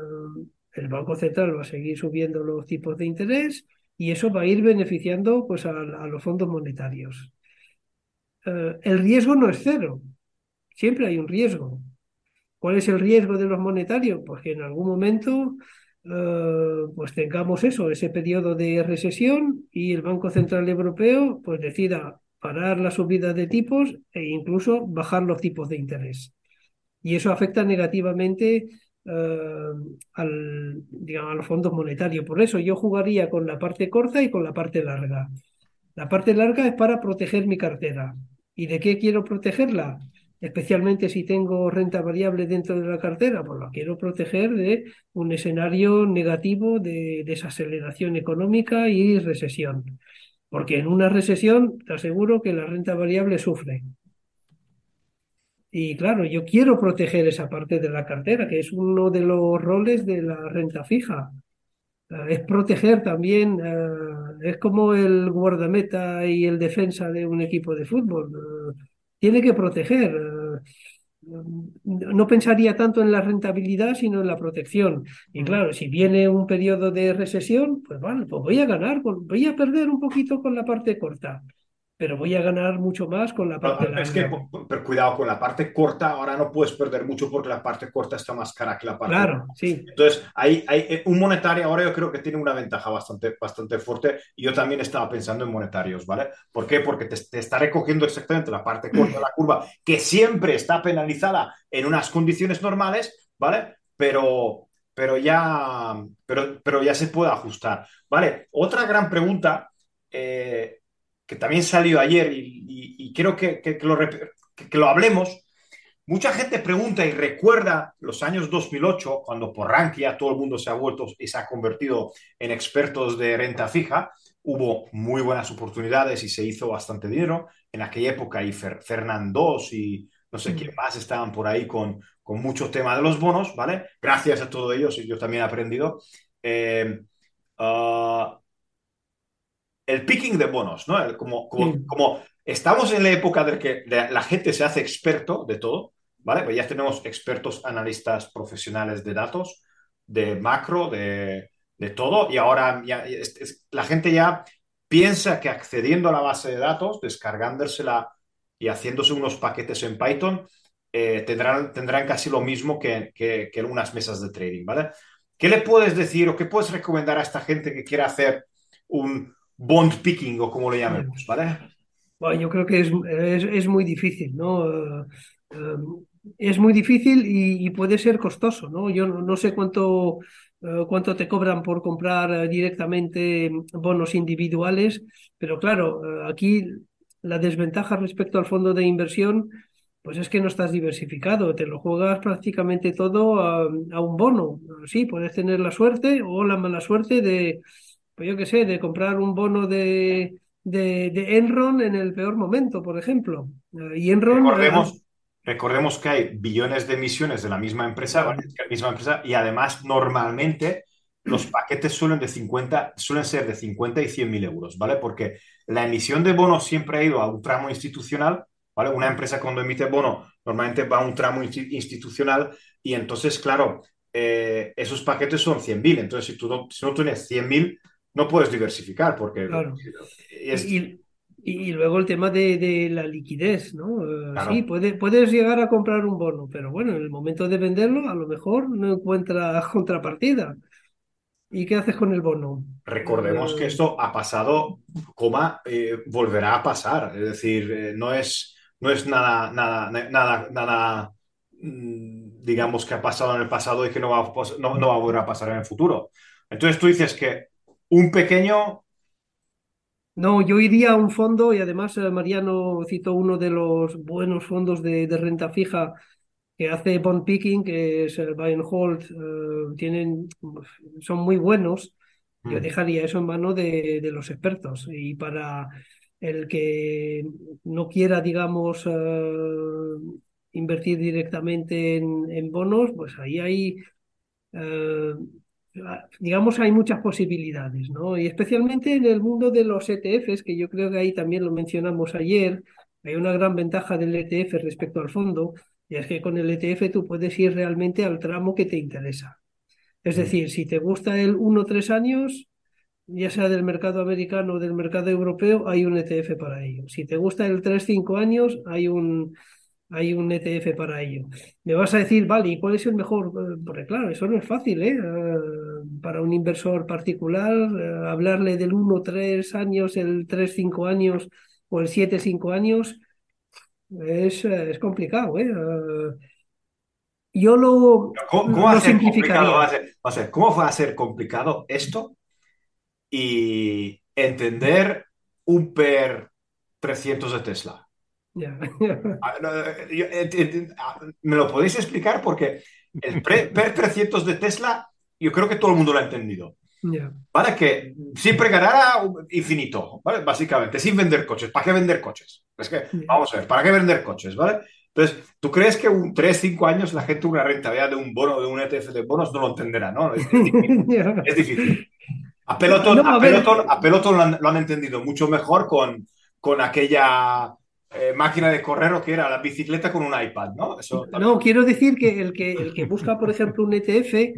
el Banco Central va a seguir subiendo los tipos de interés y eso va a ir beneficiando pues, a, los fondos monetarios. Eh, el riesgo no es cero, siempre hay un riesgo. ¿Cuál es el riesgo de los monetarios? Pues que en algún momento pues tengamos eso, ese periodo de recesión y el Banco Central Europeo pues decida parar la subida de tipos e incluso bajar los tipos de interés. Y eso afecta negativamente eh, al, digamos, a los fondos monetarios. Por eso yo jugaría con la parte corta y con la parte larga. La parte larga es para proteger mi cartera. ¿Y de qué quiero protegerla? especialmente si tengo renta variable dentro de la cartera, pues la quiero proteger de un escenario negativo de desaceleración económica y recesión. Porque en una recesión te aseguro que la renta variable sufre. Y claro, yo quiero proteger esa parte de la cartera, que es uno de los roles de la renta fija. Eh, es proteger también, eh, es como el guardameta y el defensa de un equipo de fútbol. Eh, tiene que proteger. No pensaría tanto en la rentabilidad, sino en la protección. Y claro, si viene un periodo de recesión, pues vale, pues voy a ganar, voy a perder un poquito con la parte corta pero voy a ganar mucho más con la parte larga. Es que, pero cuidado, con la parte corta ahora no puedes perder mucho porque la parte corta está más cara que la parte Claro, sí. Entonces, hay, hay eh, un monetario ahora yo creo que tiene una ventaja bastante, bastante fuerte y yo también estaba pensando en monetarios, ¿vale? ¿Por qué? Porque te, te está recogiendo exactamente la parte corta de la curva que siempre está penalizada en unas condiciones normales, ¿vale? Pero, pero, ya, pero, pero ya se puede ajustar, ¿vale? Otra gran pregunta... Eh, que también salió ayer y, creo que, lo, que, lo, hablemos. Mucha gente pregunta y recuerda los años 2008, cuando por Rankia todo el mundo se ha vuelto y se ha convertido en expertos de renta fija. Hubo muy buenas oportunidades y se hizo bastante dinero. En aquella época y Fernandos y no sé mm. quién más estaban por ahí con, con mucho tema de los bonos, ¿vale? Gracias a todos ellos, y yo también he aprendido. Eh, ah, el picking de bonos, ¿no? como, como, estamos en la época de que la gente se hace experto de todo, ¿vale? Pues ya tenemos expertos analistas profesionales de datos, de macro, de, todo, y ahora ya, la gente ya piensa que accediendo a la base de datos, descargándosela y haciéndose unos paquetes en Python, eh, tendrán, tendrán casi lo mismo que, que, que unas mesas de trading, ¿vale? ¿Qué le puedes decir o qué puedes recomendar a esta gente que quiera hacer un, bond picking o como lo llamemos, ¿vale? Bueno, yo creo que es, es, muy difícil, ¿no? Eh, eh, es muy difícil y, puede ser costoso, ¿no? Yo no, sé cuánto, eh, cuánto te cobran por comprar directamente bonos individuales, pero claro, aquí la desventaja respecto al fondo de inversión, pues es que no estás diversificado, te lo juegas prácticamente todo a, a un bono. Sí, puedes tener la suerte o la mala suerte de pues yo qué sé, de comprar un bono de, de, Enron en el peor momento, por ejemplo. Eh, y Enron... Recordemos, recordemos que hay billones de emisiones de la misma empresa, la misma empresa y además normalmente los paquetes suelen, de 50, suelen ser de 50 y 100 mil euros, ¿vale? Porque la emisión de bonos siempre ha ido a un tramo institucional, ¿vale? Una empresa cuando emite bono normalmente va a un tramo institucional y entonces, claro, eh, esos paquetes son 100 mil, entonces si tú no, si no tienes 100 mil, no puedes diversificar porque... Y, luego el tema de, la liquidez, ¿no? Eh, sí, puedes llegar a comprar un bono, pero bueno, en el momento de venderlo a lo mejor no encuentras <laughs> contrapartida. ¿Y qué haces con el bono? Recordemos que eh, esto ha pasado, coma, eh, volverá a pasar. Es decir, no, es, no es nada, nada, nada, nada, mm, digamos, que ha pasado en el pasado y que no va, no, no va a volver a pasar en el futuro. Entonces tú dices que un pequeño... No, yo iría a un fondo y además eh, Mariano citó uno de los buenos fondos de, renta fija que hace bond picking, que es el buy and hold, eh, tienen, son muy buenos. Yo mm. dejaría eso en mano de, los expertos. Y para el que no quiera, digamos, eh, invertir directamente en, bonos, pues ahí hay digamos, hay muchas posibilidades, ¿no? Y especialmente en el mundo de los ETFs, que yo creo que ahí también lo mencionamos ayer, hay una gran ventaja del ETF respecto al fondo, y es que con el ETF tú puedes ir realmente al tramo que te interesa. Es decir, si te gusta el 1-3 años, ya sea del mercado americano o del mercado europeo, hay un ETF para ello. Si te gusta el 3-5 años, hay un, hay un ETF para ello. Me vas a decir, vale, ¿y cuál es el mejor? Eh, porque claro, eso no es fácil, ¿eh? Eh, para un inversor particular, hablarle del 1, 3 años, el 3, 5 años o el 7, 5 años, es, es complicado, ¿eh? yo lo, ¿Cómo, va a ser complicado? Va a ser, ¿Cómo va a ser complicado esto y entender un PER 300 de Tesla? Ah, eh, eh, ah, ¿Me lo podéis explicar? Porque el PER 300 de Tesla, yo creo que todo el mundo lo ha entendido. Para que siempre ganará infinito, ¿vale? Básicamente, sin vender coches. ¿Para qué vender coches? Es que, vamos a ver, ¿para qué vender coches? ¿Vale? Entonces, ¿tú crees que un 3, 5 años la gente una rentabilidad de un bono, de un ETF de bonos, no lo entenderá, ¿no? Es, difícil. <laughs> A Peloton, a Peloton, lo, han, entendido mucho mejor con, con aquella eh, máquina de correr o que era la bicicleta con un iPad, ¿no? no, quiero decir que el, que el que busca, por ejemplo, un ETF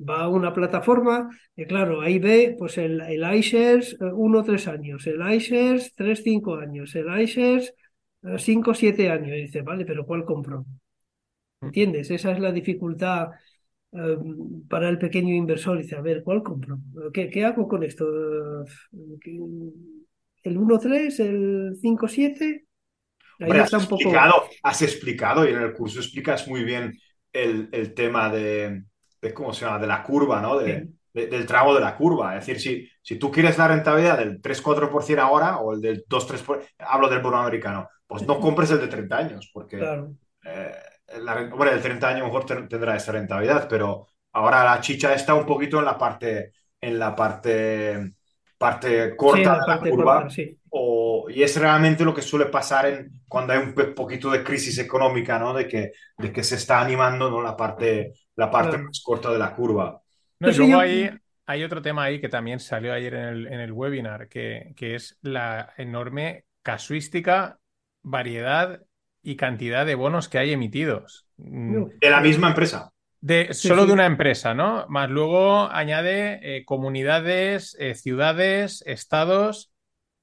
va a una plataforma y claro, ahí ve pues el, el iShares 1 eh, 3 años, el iShares 3 5 años, el iShares 5 eh, 7 años y dice, vale, pero ¿cuál compro? ¿Entiendes? Esa es la dificultad para el pequeño inversor. Dice, a ver, ¿cuál compro? ¿Qué, qué hago con esto? ¿El 1-3? ¿El 5-7? Has, explicado, has explicado y en el curso explicas muy bien el, tema de, ¿cómo se llama? De la curva, ¿no? De, del tramo de la curva. Es decir, si, si tú quieres la rentabilidad del 3-4% ahora o el del 2-3%, hablo del bono americano, pues no compres el de 30 años, porque eh, bueno, el 30 años mejor tendrá esa rentabilidad, pero ahora la chicha está un poquito en la parte, en la parte, parte corta de la curva. Y es realmente lo que suele pasar en, cuando hay un poquito de crisis económica, ¿no? De que, de que se está animando ¿no? la parte, la parte más corta de la curva. No, y luego hay, hay otro tema ahí que también salió ayer en el, en el webinar, que, que es la enorme casuística, variedad y cantidad de bonos que hay emitidos. Mm. De la misma empresa. De, solo de una empresa, ¿no? Más luego añade eh, comunidades, eh, ciudades, estados.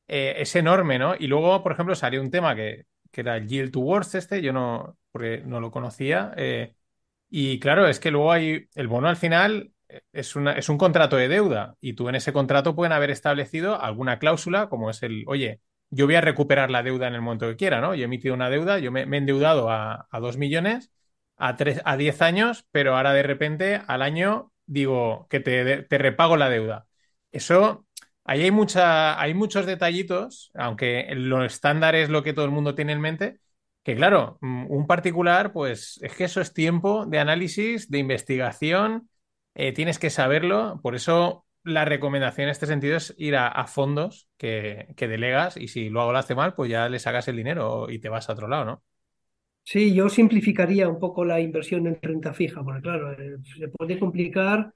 Eh, es enorme, ¿no? Y luego, por ejemplo, salió un tema que, que era el Yield to Worth este, yo no, porque no lo conocía. y claro, es que luego hay, el bono al final es, una, es un contrato de deuda y tú en ese contrato pueden haber establecido alguna cláusula como es el, oye, yo voy a recuperar la deuda en el momento que quiera, ¿no? Yo he emitido una deuda, yo me, he endeudado a, a 2 millones a, tres, a 10 años, pero ahora de repente al año digo que te, te repago la deuda. Eso, ahí hay, mucha, muchos detallitos, aunque lo estándar es lo que todo el mundo tiene en mente, que claro, mm, un particular, pues es que eso es tiempo de análisis, de investigación, eh, tienes que saberlo, por eso la recomendación en este sentido es ir a, fondos que, delegas y si luego lo hace mal, pues ya le sacas el dinero y te vas a otro lado, ¿no? Sí, yo simplificaría un poco la inversión en renta fija, porque claro, eh, se puede complicar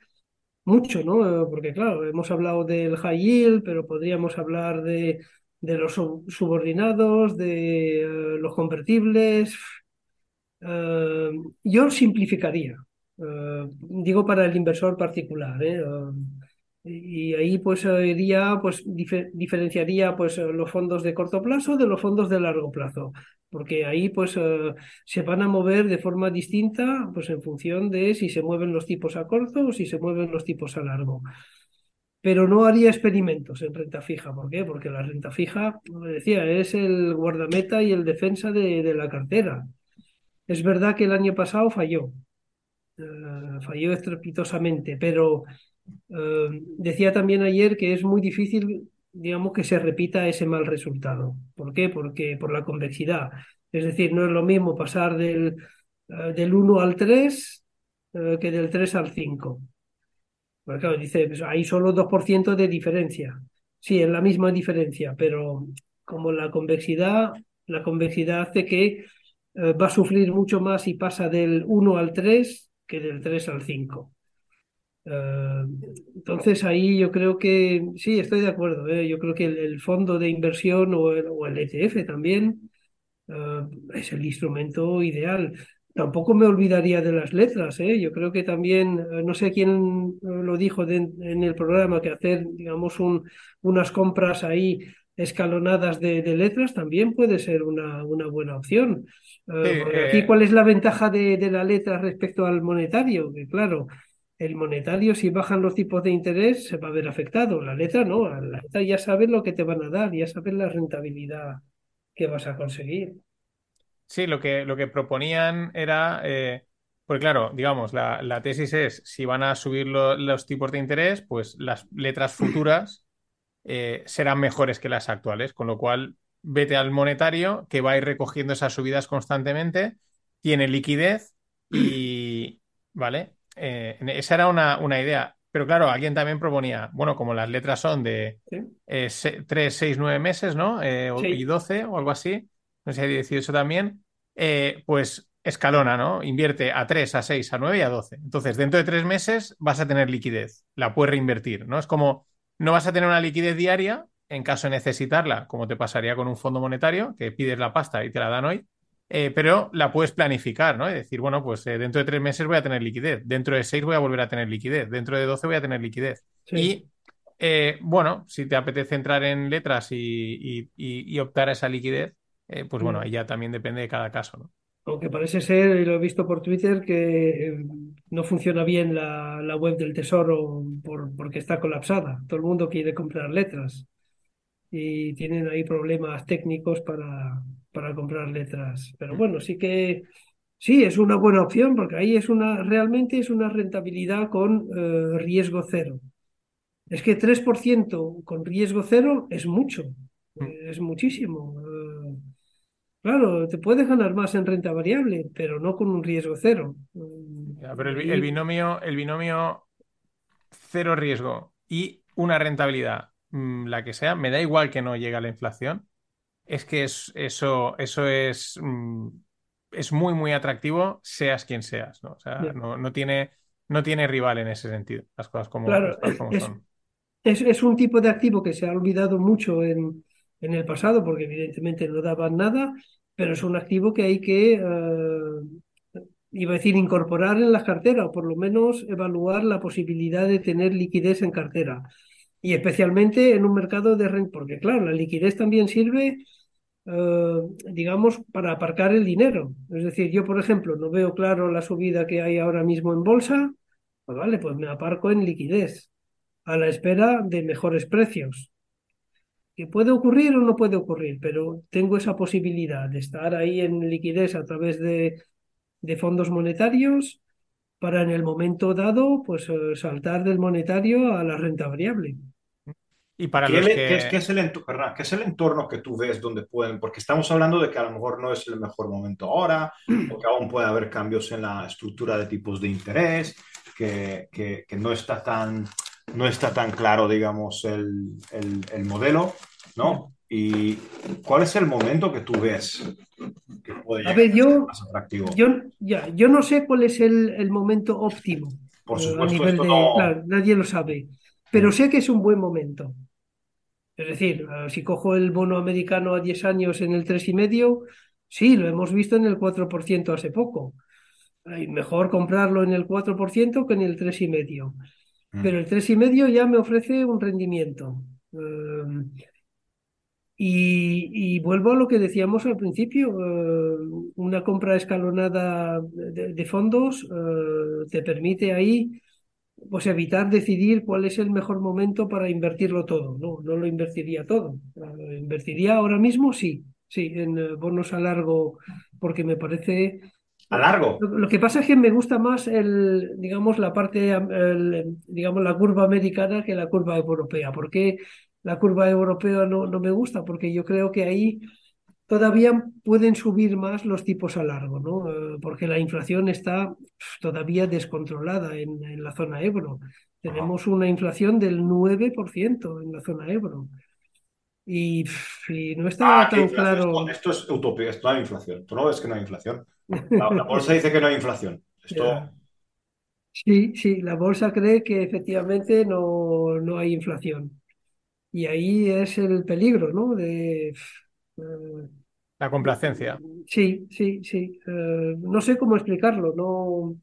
mucho, ¿no? Porque claro, hemos hablado del high yield, pero podríamos hablar de, los subordinados, de eh, los convertibles. Eh, yo simplificaría, digo para el inversor particular, ¿eh? Y ahí pues iría, pues diferenciaría pues los fondos de corto plazo de los fondos de largo plazo, porque ahí pues eh, se van a mover de forma distinta pues en función de si se mueven los tipos a corto o si se mueven los tipos a largo. Pero no haría experimentos en renta fija. ¿Por qué? Porque la renta fija, como decía, es el guardameta y el defensa de, la cartera. Es verdad que el año pasado falló, eh, falló estrepitosamente, pero Em, decía también ayer que es muy difícil, digamos, que se repita ese mal resultado. ¿Por qué? Porque por la convexidad. Es decir, no es lo mismo pasar del, eh, del 1 al 3 eh, que del 3 al 5. Porque claro, dice, pues hay solo 2% de diferencia. Sí, es la misma diferencia, pero como la convexidad, la convexidad hace que eh, va a sufrir mucho más si pasa del 1 al 3 que del 3 al 5. Eh, entonces ahí yo creo que sí, estoy de acuerdo. ¿eh? Yo creo que el, fondo de inversión o el, ETF e también eh, es el instrumento ideal. Tampoco me olvidaría de las letras. Yo creo que también, no sé quién lo dijo en el programa, que hacer, digamos, un, unas compras ahí escalonadas de, de letras también puede ser una, una buena opción. Eh, Sí, porque aquí, eh, ¿cuál es la ventaja de, de la letra respecto al monetario? Que claro, el monetario, si bajan los tipos de interés, se va a ver afectado. La letra no, la letra ya sabes lo que te van a dar, ya sabes la rentabilidad que vas a conseguir. Sí, lo que, lo que proponían era, eh, pues claro, digamos, la, la tesis es, si van a subir lo- los tipos de interés, pues las letras futuras eh, serán mejores que las actuales, con lo cual vete al monetario que va a ir recogiendo esas subidas constantemente, tiene liquidez y, ¿vale? Eh, esa era una, una idea. Pero claro, alguien también proponía, bueno, como las letras son de ¿sí? eh, 3, 6, 9 meses, ¿no? Eh, o- y Sí, 12 o algo así, no sé, 18 también, eh, pues escalona, ¿no? Invierte a 3, a 6, a 9 y a 12. Entonces, dentro de tres meses vas a tener liquidez, la puedes reinvertir, ¿no? Es como, no vas a tener una liquidez diaria en caso de necesitarla, como te pasaría con un fondo monetario, que pides la pasta y te la dan hoy, eh, pero la puedes planificar, ¿no? Y decir, bueno, pues eh, dentro de tres meses voy a tener liquidez, dentro de seis voy a volver a tener liquidez, dentro de 12 voy a tener liquidez. sí. Y eh, bueno, si te apetece entrar en letras y, y- y- y optar a esa liquidez, pues bueno, Mm. ahí ya también depende de cada caso, ¿no? Aunque parece ser, y lo he visto por Twitter, que no funciona bien la, la web del Tesoro por, porque está colapsada. Todo el mundo quiere comprar letras y tienen ahí problemas técnicos para, para comprar letras. Pero bueno, sí que sí, es una buena opción porque ahí es una, realmente es una rentabilidad con eh, riesgo cero. Es que 3% con riesgo cero es mucho, Mm. es muchísimo. Eh, Claro, te puedes ganar más en renta variable, pero no con un riesgo cero. Mm, Ya, pero el, el binomio, el binomio cero riesgo y una rentabilidad, mm, la que sea, me da igual que no llegue a la inflación. Es que es, eso, eso es, mm, es muy, muy atractivo, seas quien seas, ¿no? O sea, no, no tiene, no tiene rival en ese sentido, las cosas como, las Claro, cosas como es, son. es, es un tipo de activo que se ha olvidado mucho en, en el pasado, porque evidentemente no daban nada, pero es un activo que hay que, eh, iba a decir, incorporar en la cartera, o por lo menos evaluar la posibilidad de tener liquidez en cartera. Y especialmente en un mercado de renta, porque claro, la liquidez también sirve eh, digamos, para aparcar el dinero. Es decir, yo, por ejemplo, no veo claro la subida que hay ahora mismo en bolsa, pues vale, pues me aparco en liquidez, a la espera de mejores precios. Que puede ocurrir o no puede ocurrir, pero tengo esa posibilidad de estar ahí en liquidez a través de, de fondos monetarios para en el momento dado, pues eh, saltar del monetario a la renta variable. Y para ¿Qué, los le- qué es, que... qué es el ento- perdón, qué es el entorno que tú ves donde pueden? Porque estamos hablando de que a lo mejor no es el mejor momento ahora, o que aún puede haber cambios en la estructura de tipos de interés, que, que- que no está tan, no está tan claro, digamos, el, el- el modelo, ¿no? ¿Y cuál es el momento que tú ves que puede A ver, a ser yo, más atractivo? yo, ya, yo no sé cuál es el, el momento óptimo Por eh, a supuesto, nivel esto de, no... claro, nadie lo sabe, pero sé que es un buen momento. Es decir, eh, si cojo el bono americano a 10 años en el 3,5, sí, lo hemos visto en el 4% hace poco. Ay, mejor comprarlo en el 4% que en el 3,5. Mm. Pero el 3,5 ya me ofrece un rendimiento. Eh, y, y vuelvo a lo que decíamos al principio, eh, una compra escalonada de, de fondos eh, te permite ahí pues evitar decidir cuál es el mejor momento para invertirlo todo. No, no lo invertiría todo. Eh, invertiría ahora mismo, sí, sí, en eh, bonos a largo, porque me parece... ¿A largo? Lo, lo que pasa es que me gusta más el, digamos, la parte, el, digamos, la curva americana que la curva europea. ¿Por qué la curva europea no, no me gusta? Porque yo creo que ahí todavía pueden subir más los tipos a largo, ¿no? Eh, porque la inflación está todavía descontrolada en, en la zona euro. Tenemos una inflación del 9% en la zona euro. Y, no está Ah, ¿qué tan claro. Esto, esto es utopía, esto no hay inflación. Tú no ves que no hay inflación. La, la <laughs> bolsa dice que no hay inflación. Esto. Sí, sí, la bolsa cree que efectivamente no, no hay inflación. Y ahí es el peligro, ¿no? De, eh, La complacencia. sí, sí, sí. Eh, no sé cómo explicarlo. No,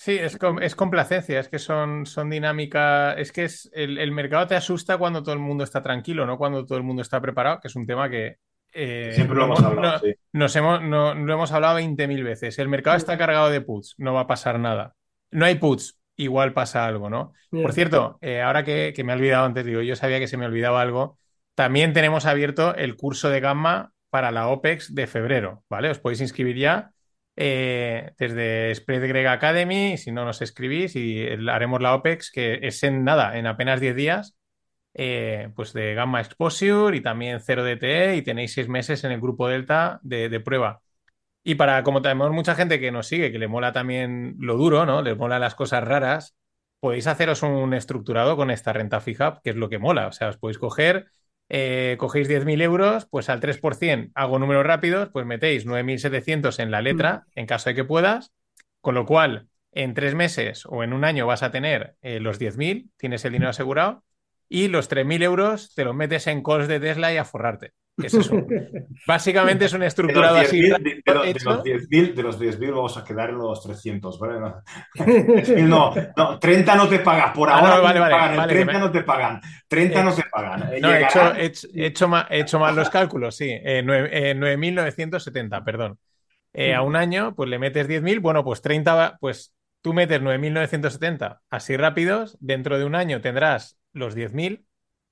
Sí, es, es complacencia, es que son, son dinámicas, es que es el, el, mercado te asusta cuando todo el mundo está tranquilo, no cuando todo el mundo está preparado, que es un tema que eh, siempre lo hemos hablado. No, sí. nos hemos, no, lo hemos hablado 20.000 veces. El mercado está cargado de puts, no va a pasar nada. No hay puts, igual pasa algo, ¿no? Por cierto, eh, ahora que, que, me he olvidado antes, digo, yo sabía que se me olvidaba algo, también tenemos abierto el curso de Gamma para la OPEX de febrero, ¿vale? Os podéis inscribir ya eh, desde Spread Greg Academy, si no nos escribís, y haremos la OPEX, que es en nada, en apenas 10 días, eh, pues de Gamma Exposure y también 0 DTE, y tenéis 6 meses en el grupo Delta de, de, prueba. Y para, como tenemos mucha gente que nos sigue, que le mola también lo duro, ¿no? Les mola las cosas raras, podéis haceros un estructurado con esta renta fija, que es lo que mola. O sea, os podéis coger eh, cogéis 10.000 euros, pues al 3%, hago números rápidos, pues metéis 9.700 en la letra, en caso de que puedas, con lo cual en tres meses o en un año vas a tener eh, los 10.000, tienes el dinero asegurado, y los 3.000 euros te los metes en calls de Tesla y a forrarte. ¿Qué es eso? <laughs> Básicamente es un estructurado de así. De, de, de los 10.000 vamos a quedar en los 300, ¿vale? No, <laughs> no, no 30 no te pagan, por ahora ah, no, vale, vale, pagan, vale, 30 me... no te pagan, 30 eh, no te pagan. No, he hecho, he, hecho, he, hecho mal, he hecho, mal, los cálculos, sí. Eh, 9.970, perdón. Eh, a un año, pues le metes 10.000, bueno, pues 30, pues tú metes 9.970 así rápidos, dentro de un año tendrás los 10.000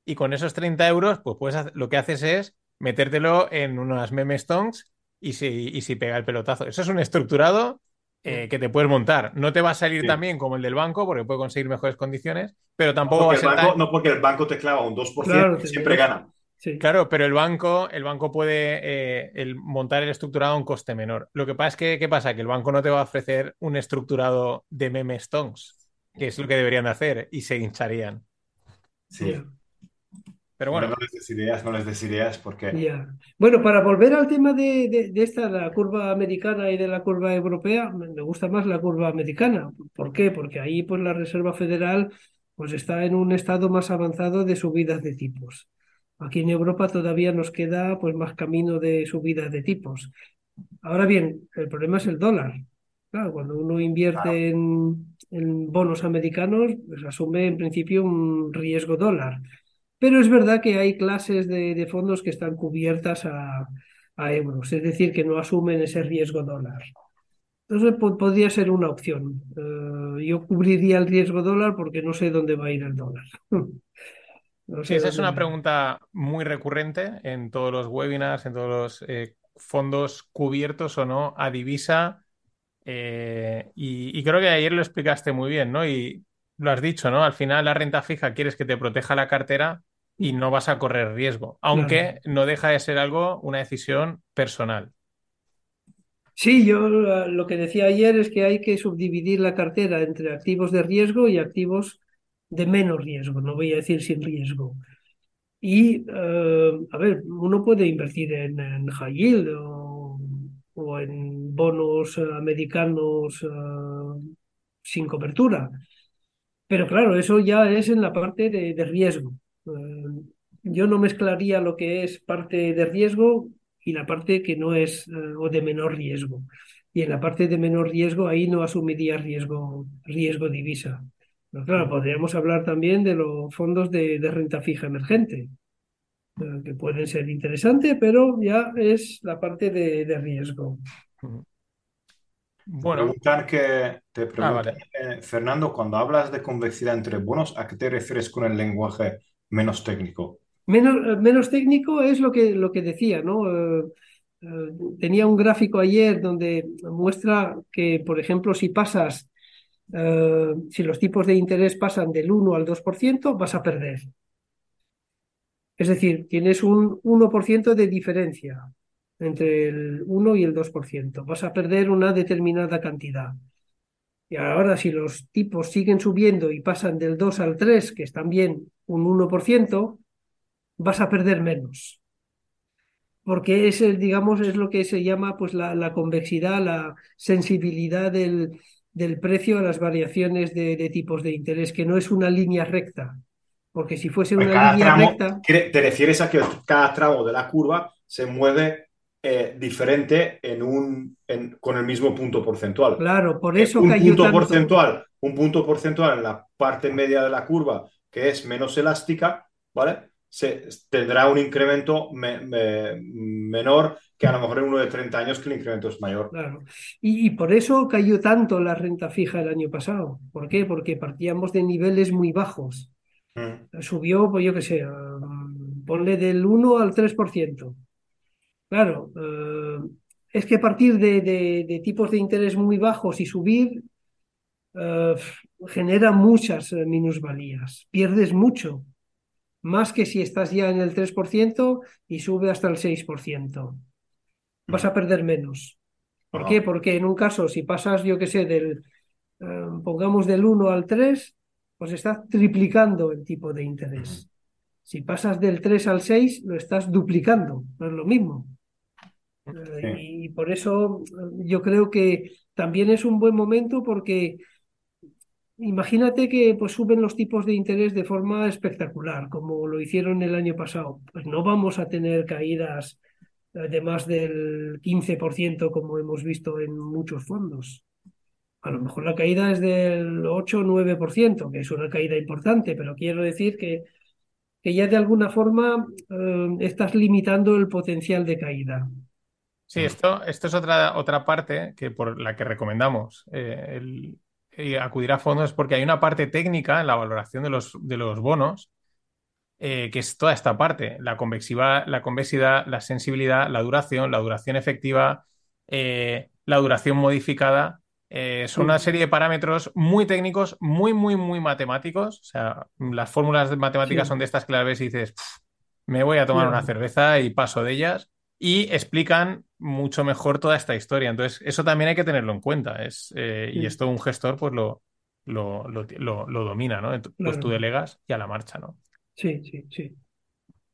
y con esos 30 euros, pues puedes hacer, lo que haces es metértelo en unas meme stonks y si, y si pega el pelotazo. Eso es un estructurado eh, que te puedes montar. No te va a salir Sí. tan bien como el del banco, porque puede conseguir mejores condiciones, pero tampoco No va a porque, ser el banco, tan... no porque el banco te clava un 2% Claro, y te- siempre gana. Sí. Claro, pero el banco, el banco puede eh, el montar el estructurado a un coste menor. Lo que pasa es que, ¿qué pasa? Que el banco no te va a ofrecer un estructurado de meme stonks, que es lo que deberían de hacer, y se hincharían. Sí. Pero Bueno, no les des ideas, no les des ideas porque Ya. Bueno, para volver al tema de, de- de esta, la curva americana y de la curva europea, me me gusta más la curva americana. ¿Por qué? Porque ahí pues la Reserva Federal pues está en un estado más avanzado de subidas de tipos. Aquí en Europa todavía nos queda pues más camino de subidas de tipos. Ahora bien, el problema es el dólar. Claro, cuando uno invierte en, en bonos americanos, pues asume en principio un riesgo dólar. Pero es verdad que hay clases de, de fondos que están cubiertas a, a euros, es decir, que no asumen ese riesgo dólar. Entonces po- podría ser una opción. Eh, yo cubriría el riesgo dólar porque no sé dónde va a ir el dólar. <laughs> No sí, esa es una va. pregunta muy recurrente en todos los webinars, en todos los eh, fondos cubiertos o no a divisa. Eh, y, y creo que ayer lo explicaste muy bien, ¿no? Y lo has dicho, ¿no? Al final la renta fija quieres que te proteja la cartera y no vas a correr riesgo, aunque no deja de ser algo, una decisión personal. Sí, yo lo que decía ayer es que hay que subdividir la cartera entre activos de riesgo y activos de menos riesgo, no voy a decir sin riesgo. Y, eh, a ver, uno puede invertir en, en high yield o, o en bonos eh, americanos eh, sin cobertura. Pero claro, eso ya es en la parte de, de riesgo. Eh, yo no mezclaría lo que es parte de riesgo y la parte que no es o de menor riesgo. Y en la parte de menor riesgo ahí no asumiría riesgo, riesgo divisa. Claro, podríamos hablar también de los fondos de, de renta fija emergente, que pueden ser interesantes, pero ya es la parte de, de riesgo. Bueno, preguntan que te ah, vale. eh, Fernando, cuando hablas de convexidad entre bonos, ¿a qué te refieres con el lenguaje menos técnico? Menos, menos técnico es lo que, lo que decía, ¿no? Eh, eh, tenía un gráfico ayer donde muestra que, por ejemplo, si pasas, eh, si los tipos de interés pasan del 1 al 2%, vas a perder. Es decir, tienes un 1% de diferencia entre el 1 y el 2%. Vas a perder una determinada cantidad. Y ahora, si los tipos siguen subiendo y pasan del 2 al 3, que es también un 1%, vas a perder menos. Porque es, digamos, es lo que se llama pues, la, convexidad, la sensibilidad del, del, precio a las variaciones de, tipos de interés, que no es una línea recta. Porque si fuese una cada línea tramo, recta. Te refieres a que cada tramo de la curva se mueve eh, diferente en un, en- con el mismo punto porcentual. Claro, por Eh, eso un cayó punto tanto. porcentual, un punto porcentual en la parte media de la curva que es menos elástica, ¿vale? Se, tendrá un incremento me- me- menor que a lo mejor en uno de 30 años que el incremento es mayor. Claro. Y, y por eso cayó tanto la renta fija el año pasado. ¿Por qué? Porque partíamos de niveles muy bajos. Mm, Subió, pues yo qué sé, ponle del 1 al 3%. Claro, eh, es que partir de, de- de tipos de interés muy bajos y subir eh, genera muchas eh, minusvalías. Pierdes mucho, más que si estás ya en el 3% y sube hasta el 6%. Vas a perder menos. ¿Por Ajá. qué? Porque en un caso, si pasas, yo qué sé, del, eh, pongamos del 1 al 3, pues estás triplicando el tipo de interés. Si pasas del 3 al 6, lo estás duplicando, no es lo mismo. Sí. y por eso yo creo que también es un buen momento porque imagínate que pues suben los tipos de interés de forma espectacular, como lo hicieron el año pasado. Pues no vamos a tener caídas eh, de más del 15% como hemos visto en muchos fondos. A lo mejor la caída es del 8 o 9%, que es una caída importante, pero quiero decir que, que ya de alguna forma eh, estás limitando el potencial de caída. Sí, esto, esto es otra, otra parte que por la que recomendamos eh, el, eh, acudir a fondos porque hay una parte técnica en la valoración de los, de los bonos que es toda esta parte, la convexidad, la sensibilidad, la duración, la duración efectiva, la duración modificada. Eh, son una serie de parámetros muy técnicos, muy, muy, muy matemáticos. O sea, las fórmulas matemáticas Sí. son de estas que las ves y dices, "Pf, me voy a tomar una cerveza y paso de ellas. Y explican mucho mejor toda esta historia. Entonces, eso también hay que tenerlo en cuenta. Es, eh, y esto un gestor pues lo, lo, lo, lo- domina, ¿no? Pues tú delegas y a la marcha, ¿no? Sí, sí, sí.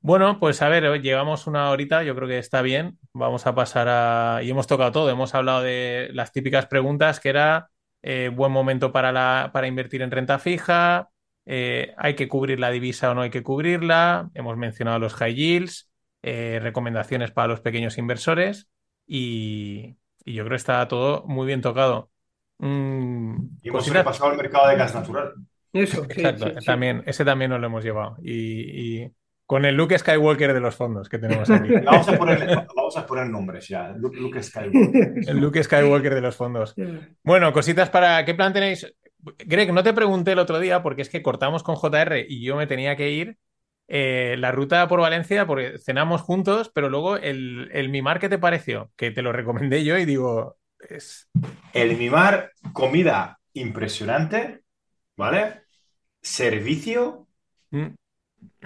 Bueno, pues a ver, llevamos una horita, yo creo que está bien. Vamos a pasar a... Y hemos tocado todo, hemos hablado de las típicas preguntas, que era eh, buen momento para, la, para invertir en renta fija, eh, hay que cubrir la divisa o no hay que cubrirla, hemos mencionado los high yields, eh, recomendaciones para los pequeños inversores y, y yo creo que está todo muy bien tocado. Mm, Y hemos repasado el mercado de gas natural. Eso, sí, Exacto, sí, sí. también, ese también nos lo hemos llevado. Y, y con el Luke Skywalker de los fondos que tenemos aquí. <laughs> Vamos a poner, vamos a poner nombres ya. Luke, Luke Skywalker. El Luke Skywalker de los fondos. Bueno, cositas para. ¿Qué plan tenéis? Greg, no te pregunté el otro día porque es que cortamos con JR y yo me tenía que ir. eh, la ruta por Valencia, porque cenamos juntos, pero luego el, el Mimar, ¿qué te pareció? Que te lo recomendé yo y digo, es, El Mimar, comida impresionante, ¿vale? Servicio mm,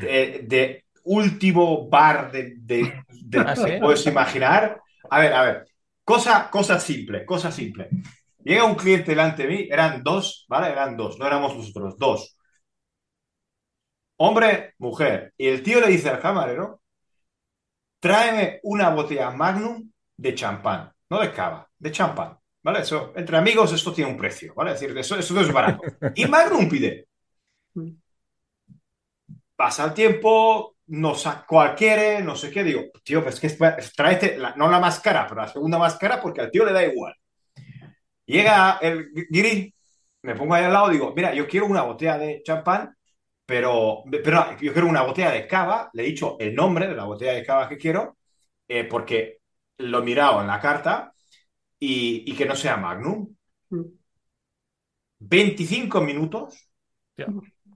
de, de último bar de, de- de- ¿Ah, sí? puedes imaginar. A ver, a ver, cosa, cosa simple, cosa simple. Llega un cliente delante de mí, eran dos, ¿vale? Eran dos, no éramos nosotros, dos. Hombre, mujer. Y el tío le dice al camarero, tráeme una botella Magnum de champán, no de cava, de champán, ¿vale? Eso, entre amigos esto tiene un precio, ¿vale? Es decir, eso, eso no es barato. Y Magnum pide. Pasa el tiempo, no sa cuál quiere, no sé qué. Digo, tío, pues que tráete, la- no la más cara, pero la segunda más cara porque al tío le da igual. Llega el guiri, me pongo ahí al lado, digo, mira, yo quiero una botella de champán, pero, pero yo quiero una botella de cava. Le he dicho el nombre de la botella de cava que quiero, eh, porque lo he mirado en la carta y, y que no sea Magnum. 25 minutos Ya.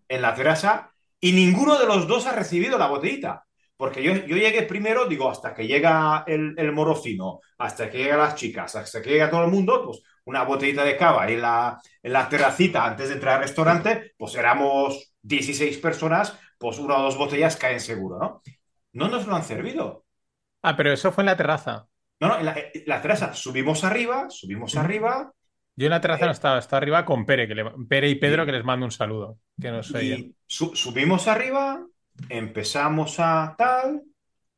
en la terraza y ninguno de los dos ha recibido la botellita. Porque yo, yo llegué primero, digo, hasta que llega el, el morofino, hasta que llegan las chicas, hasta que llega todo el mundo, pues una botellita de cava en la, en la terracita antes de entrar al restaurante, pues éramos 16 personas, pues una o dos botellas caen seguro, ¿no? No nos lo han servido. Ah, pero eso fue en la terraza. No, no, en la, en la terraza subimos arriba, subimos arriba, Yo en la terraza Eh, no estaba, estaba arriba con Pere, que le- Pere y Pedro que les mando un saludo, que nos oyen. Y su- subimos arriba, empezamos a tal,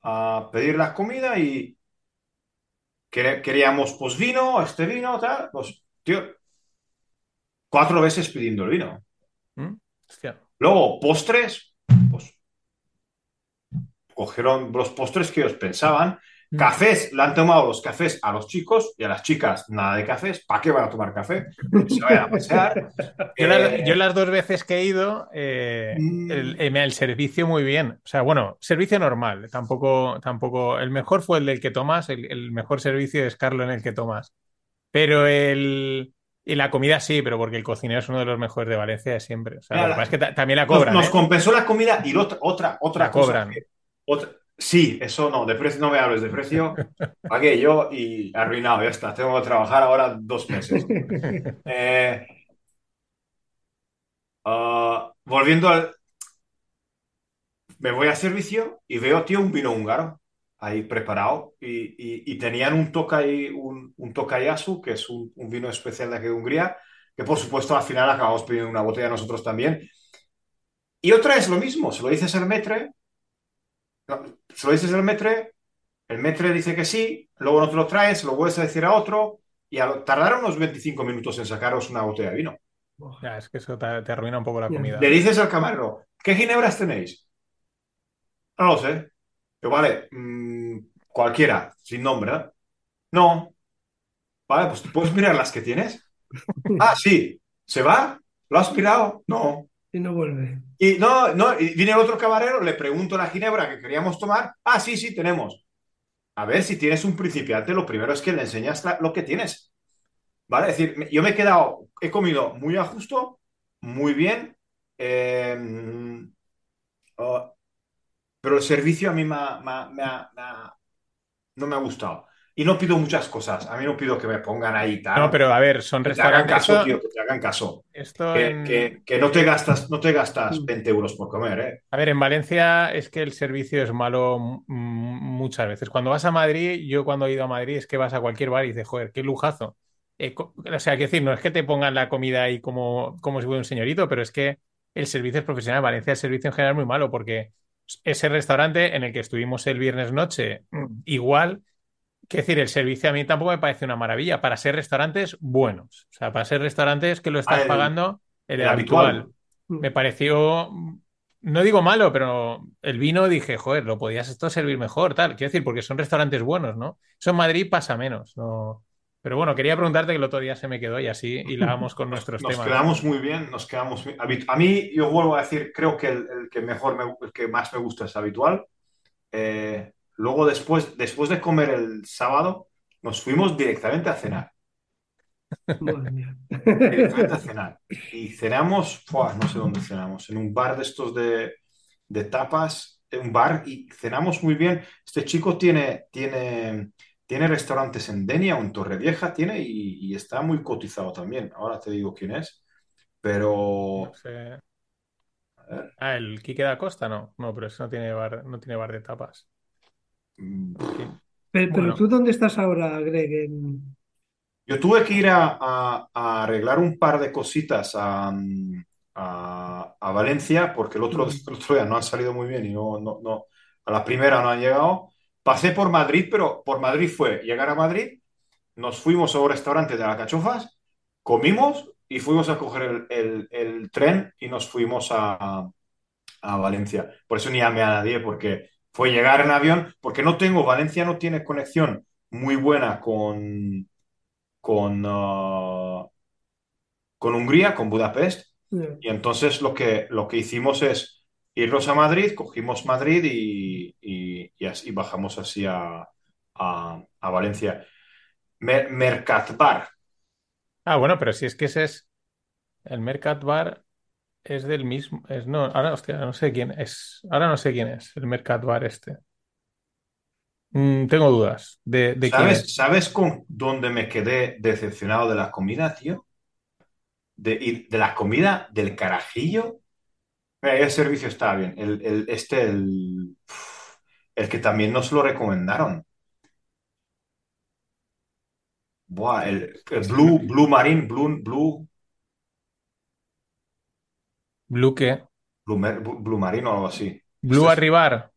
a pedir la comida y queríamos pues vino, este vino, tal, pues tío, cuatro veces pidiendo el vino. ¿Mm? Luego postres, pues cogieron los postres que ellos pensaban. Cafés, le han tomado los cafés a los chicos y a las chicas nada de cafés. ¿Para qué van a tomar café? Que se vayan a pasear. <laughs> Yo, las, Eh, yo las dos veces que he ido, eh, Mm. el, el- servicio muy bien. O sea, bueno, servicio normal. Tampoco, tampoco. El mejor fue el del que tomas. El, el mejor servicio es Carlo en el que tomas. Pero el. Y la comida sí, pero porque el cocinero es uno de los mejores de Valencia de siempre. O sea, lo que pasa es que ta- también la nos, cobran. nos ¿eh? compensó la comida y otra, otra, otra La cosa. cobran. que- otra- sí, eso no, de precio no me hables de precio. <laughs> Pagué yo y arruinado, ya está. Tengo que trabajar ahora dos meses. <laughs> Eh, ah, volviendo al. Me voy a servicio y veo, tío, un vino húngaro ahí preparado y, y- y tenían un Tokai, un, un Tokayasu, que es un, un vino especial de aquí de Hungría, que por supuesto al final acabamos pidiendo una botella nosotros también. Y otra es lo mismo, se lo dices al metre, se lo dices al metre, el metre dice que sí, luego no te lo traes, lo vuelves a decir a otro y a lo- tardaron unos 25 minutos en sacaros una botella de vino. Ya, es que eso te, te arruina un poco la comida. Le dices al camarero, ¿qué ginebras tenéis? No lo sé. Yo, vale, mm, cualquiera, sin nombre. ¿eh? No. Vale, pues puedes mirar las que tienes. <laughs> Ah, sí. ¿Se va? ¿Lo has mirado? No. Y no vuelve. Y no, no, y viene el otro camarero, le pregunto la ginebra que queríamos tomar. Ah, sí, sí, tenemos. A ver, si tienes un principiante, lo primero es que le enseñas lo que tienes. ¿Vale? Decir, yo me he quedado, he comido muy a justo, muy bien, eh, oh, pero el servicio a mí no me ha gustado. Y no pido muchas cosas. A mí no pido que me pongan ahí tal. No, pero a ver, son que te hagan restaurantes. caso, tío, que te hagan caso. esto Que, en- que- que no te gastas, no te gastas Mm. 20 euros por comer, ¿eh? A ver, en Valencia es que el servicio es malo mm, muchas veces. Cuando vas a Madrid, yo cuando he ido a Madrid es que vas a cualquier bar y dices, joder, qué lujazo. Eh, o sea, que decir, no es que te pongan la comida ahí como, como si fuera un señorito, pero es que el servicio es profesional. En Valencia el servicio en general es muy malo porque ese restaurante en el que estuvimos el viernes noche, mm, igual, que decir, el servicio a mí tampoco me parece una maravilla. Para ser restaurantes buenos, o sea, para ser restaurantes que lo estás Ah, pagando, el, el habitual habitual. me pareció, no digo malo, pero el vino dije, joder, lo podías esto servir mejor, tal. Quiero decir, porque son restaurantes buenos, ¿no? Eso en Madrid pasa menos, ¿no? Pero bueno, quería preguntarte que el otro día se me quedó y así hilamos con <laughs> nuestros Nos temas. quedamos muy bien, nos quedamos muy- A mí, yo vuelvo a decir, creo que el, el que mejor, me- el que más me gusta es habitual. Eh, luego, después, después de comer el sábado, nos fuimos directamente a cenar. Directamente a cenar. Y cenamos, no sé dónde cenamos, en un bar de estos de, de tapas, en un bar, y cenamos muy bien. Este chico tiene, tiene, tiene restaurantes en Denia o en Torrevieja, tiene, y, y está muy cotizado también. Ahora te digo quién es. Pero No sé. a ver, Ah, el Quique da Costa, no. No, pero eso no tiene bar, no tiene bar de tapas. Pero, pero Bueno. tú, ¿dónde estás ahora, Greg? En- yo tuve que ir a, a- a arreglar un par de cositas a, a- Valencia porque el otro, el otro día no han salido muy bien y no, no, no, a la primera no han llegado. Pasé por Madrid, pero por Madrid fue llegar a Madrid, nos fuimos a un restaurante de Alcachofas, comimos y fuimos a coger el, el- el tren y nos fuimos a, a Valencia. Por eso ni llamé a nadie, porque fue llegar en avión, porque no tengo, Valencia no tiene conexión muy buena con, con, ah, con Hungría, con Budapest, y entonces lo que, lo que hicimos es irnos a Madrid, cogimos Madrid y, y- y así bajamos así a, a- a Valencia. Mer- Mercatbar, Ah, bueno, pero si es que ese es. El Mercat Bar es del mismo. Es, no, ahora, hostia, no sé quién es. Ahora no sé quién es el Mercat Bar este. Mm, tengo dudas de, de quién ¿sabes, es. ¿sabes con dónde me quedé decepcionado de la comida, tío? De, y de la comida del carajillo. Mira, el servicio estaba bien. El, el- este, el, el que también nos lo recomendaron. Buah, el, el Blue, Blue Marine, Blue, Blue, Blue qué? Blue, Marine o algo así. Blue Este es- Arribar.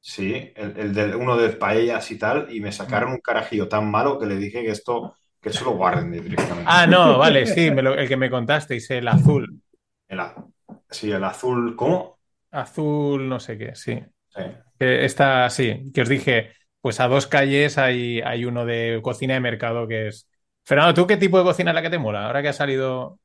Sí, el, el del, uno de paellas y tal, y me sacaron un carajillo tan malo que le dije que esto, que eso lo guarden directamente. Ah, no, vale, sí, me lo- el que me contasteis, el azul. El, a- sí, el azul, ¿cómo? Azul, no sé qué, sí. Sí. Está, sí, que os dije, pues a dos calles hay, hay uno de cocina de mercado que es... Fernando, ¿tú qué tipo de cocina es la que te mola? Ahora que ha salido...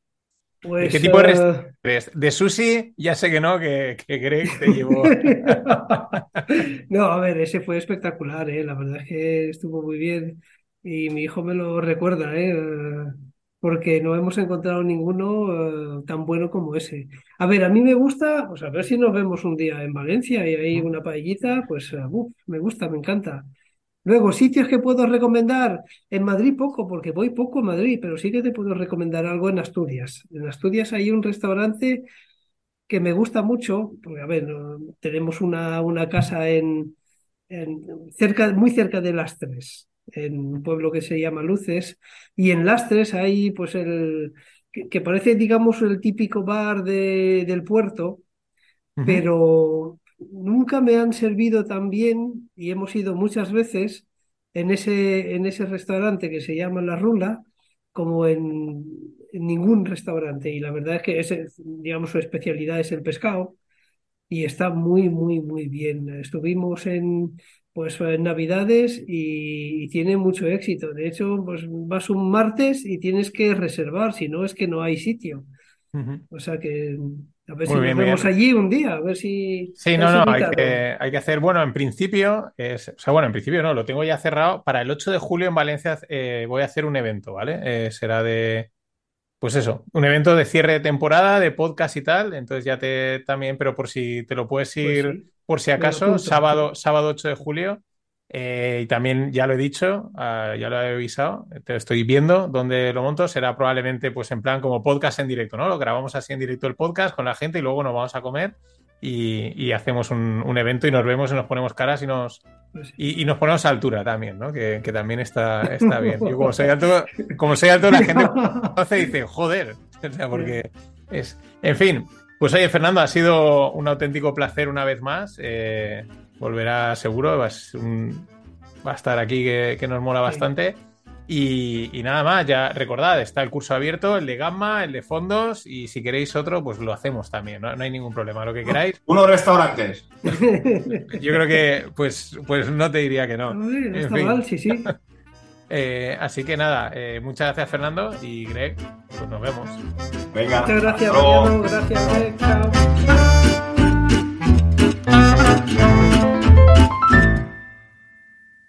Pues, ¿Qué tipo de eh, restaurantes? De sushi, ya sé que no, que, que Greg te llevó... <laughs> No, a ver, ese fue espectacular, ¿eh? La verdad es que estuvo muy bien y mi hijo me lo recuerda, ¿eh? Porque no hemos encontrado ninguno eh, tan bueno como ese. A ver, a mí me gusta, pues a ver si nos vemos un día en Valencia y hay una paellita, pues eh, uf, me gusta, me encanta. Luego, sitios que puedo recomendar. En Madrid poco, porque voy poco a Madrid, pero sí que te puedo recomendar algo en Asturias. En Asturias hay un restaurante que me gusta mucho, porque a ver, tenemos una, una casa en, en- cerca, muy cerca de Lastres, en un pueblo que se llama Luces, y en Lastres hay pues el que, que parece, digamos, el típico bar de- del puerto, pero nunca me han servido tan bien y hemos ido muchas veces en ese, en ese restaurante que se llama La Rula como en, en ningún restaurante. Y la verdad es que ese, digamos, su especialidad es el pescado y está muy, muy, muy bien. Estuvimos en, pues, en Navidades y, y tiene mucho éxito. De hecho, pues vas un martes y tienes que reservar, si no es que no hay sitio. O sea que a ver Muy si bien, nos vemos allí un día, a ver si Sí, no, no, hay que, hay que hacer, bueno, en principio, es, o sea, bueno, en principio no, lo tengo ya cerrado. Para el 8 de julio en Valencia eh, voy a hacer un evento, ¿vale? Eh, será de, pues eso, un evento de cierre de temporada, de podcast y tal. Entonces ya te también, pero por si te lo puedes Pues ir, sí, por si acaso, sábado, sábado 8 de julio. Eh, y también ya lo he dicho, ah, ya lo he avisado, te estoy viendo dónde lo monto. Será probablemente pues en plan como podcast en directo, ¿no? Lo grabamos así en directo el podcast con la gente y luego nos vamos a comer y, y hacemos un, un evento y nos vemos y nos ponemos caras y nos, Pues y, y nos ponemos a altura también, ¿no? Que, que también está, está bien. <laughs> Yo como soy alto, como soy alto, la gente y dice, joder. <laughs> O sea, porque es. En fin, pues oye, Fernando, ha sido un auténtico placer una vez más. Eh, volverá seguro, va a, ser un- va a estar aquí que, que nos mola Sí. bastante. Y, y nada más, ya recordad, está el curso abierto, el de Gamma, el de fondos, y si queréis otro, pues lo hacemos también, no, no hay ningún problema, lo que queráis. <laughs> Unos restaurantes. <laughs> Yo creo que, pues, pues no te diría que no. No En está fin. mal, sí, sí. <laughs> Eh, así que nada, eh, muchas gracias Fernando y Greg, pues nos vemos. Venga. Muchas gracias. Mariano, gracias.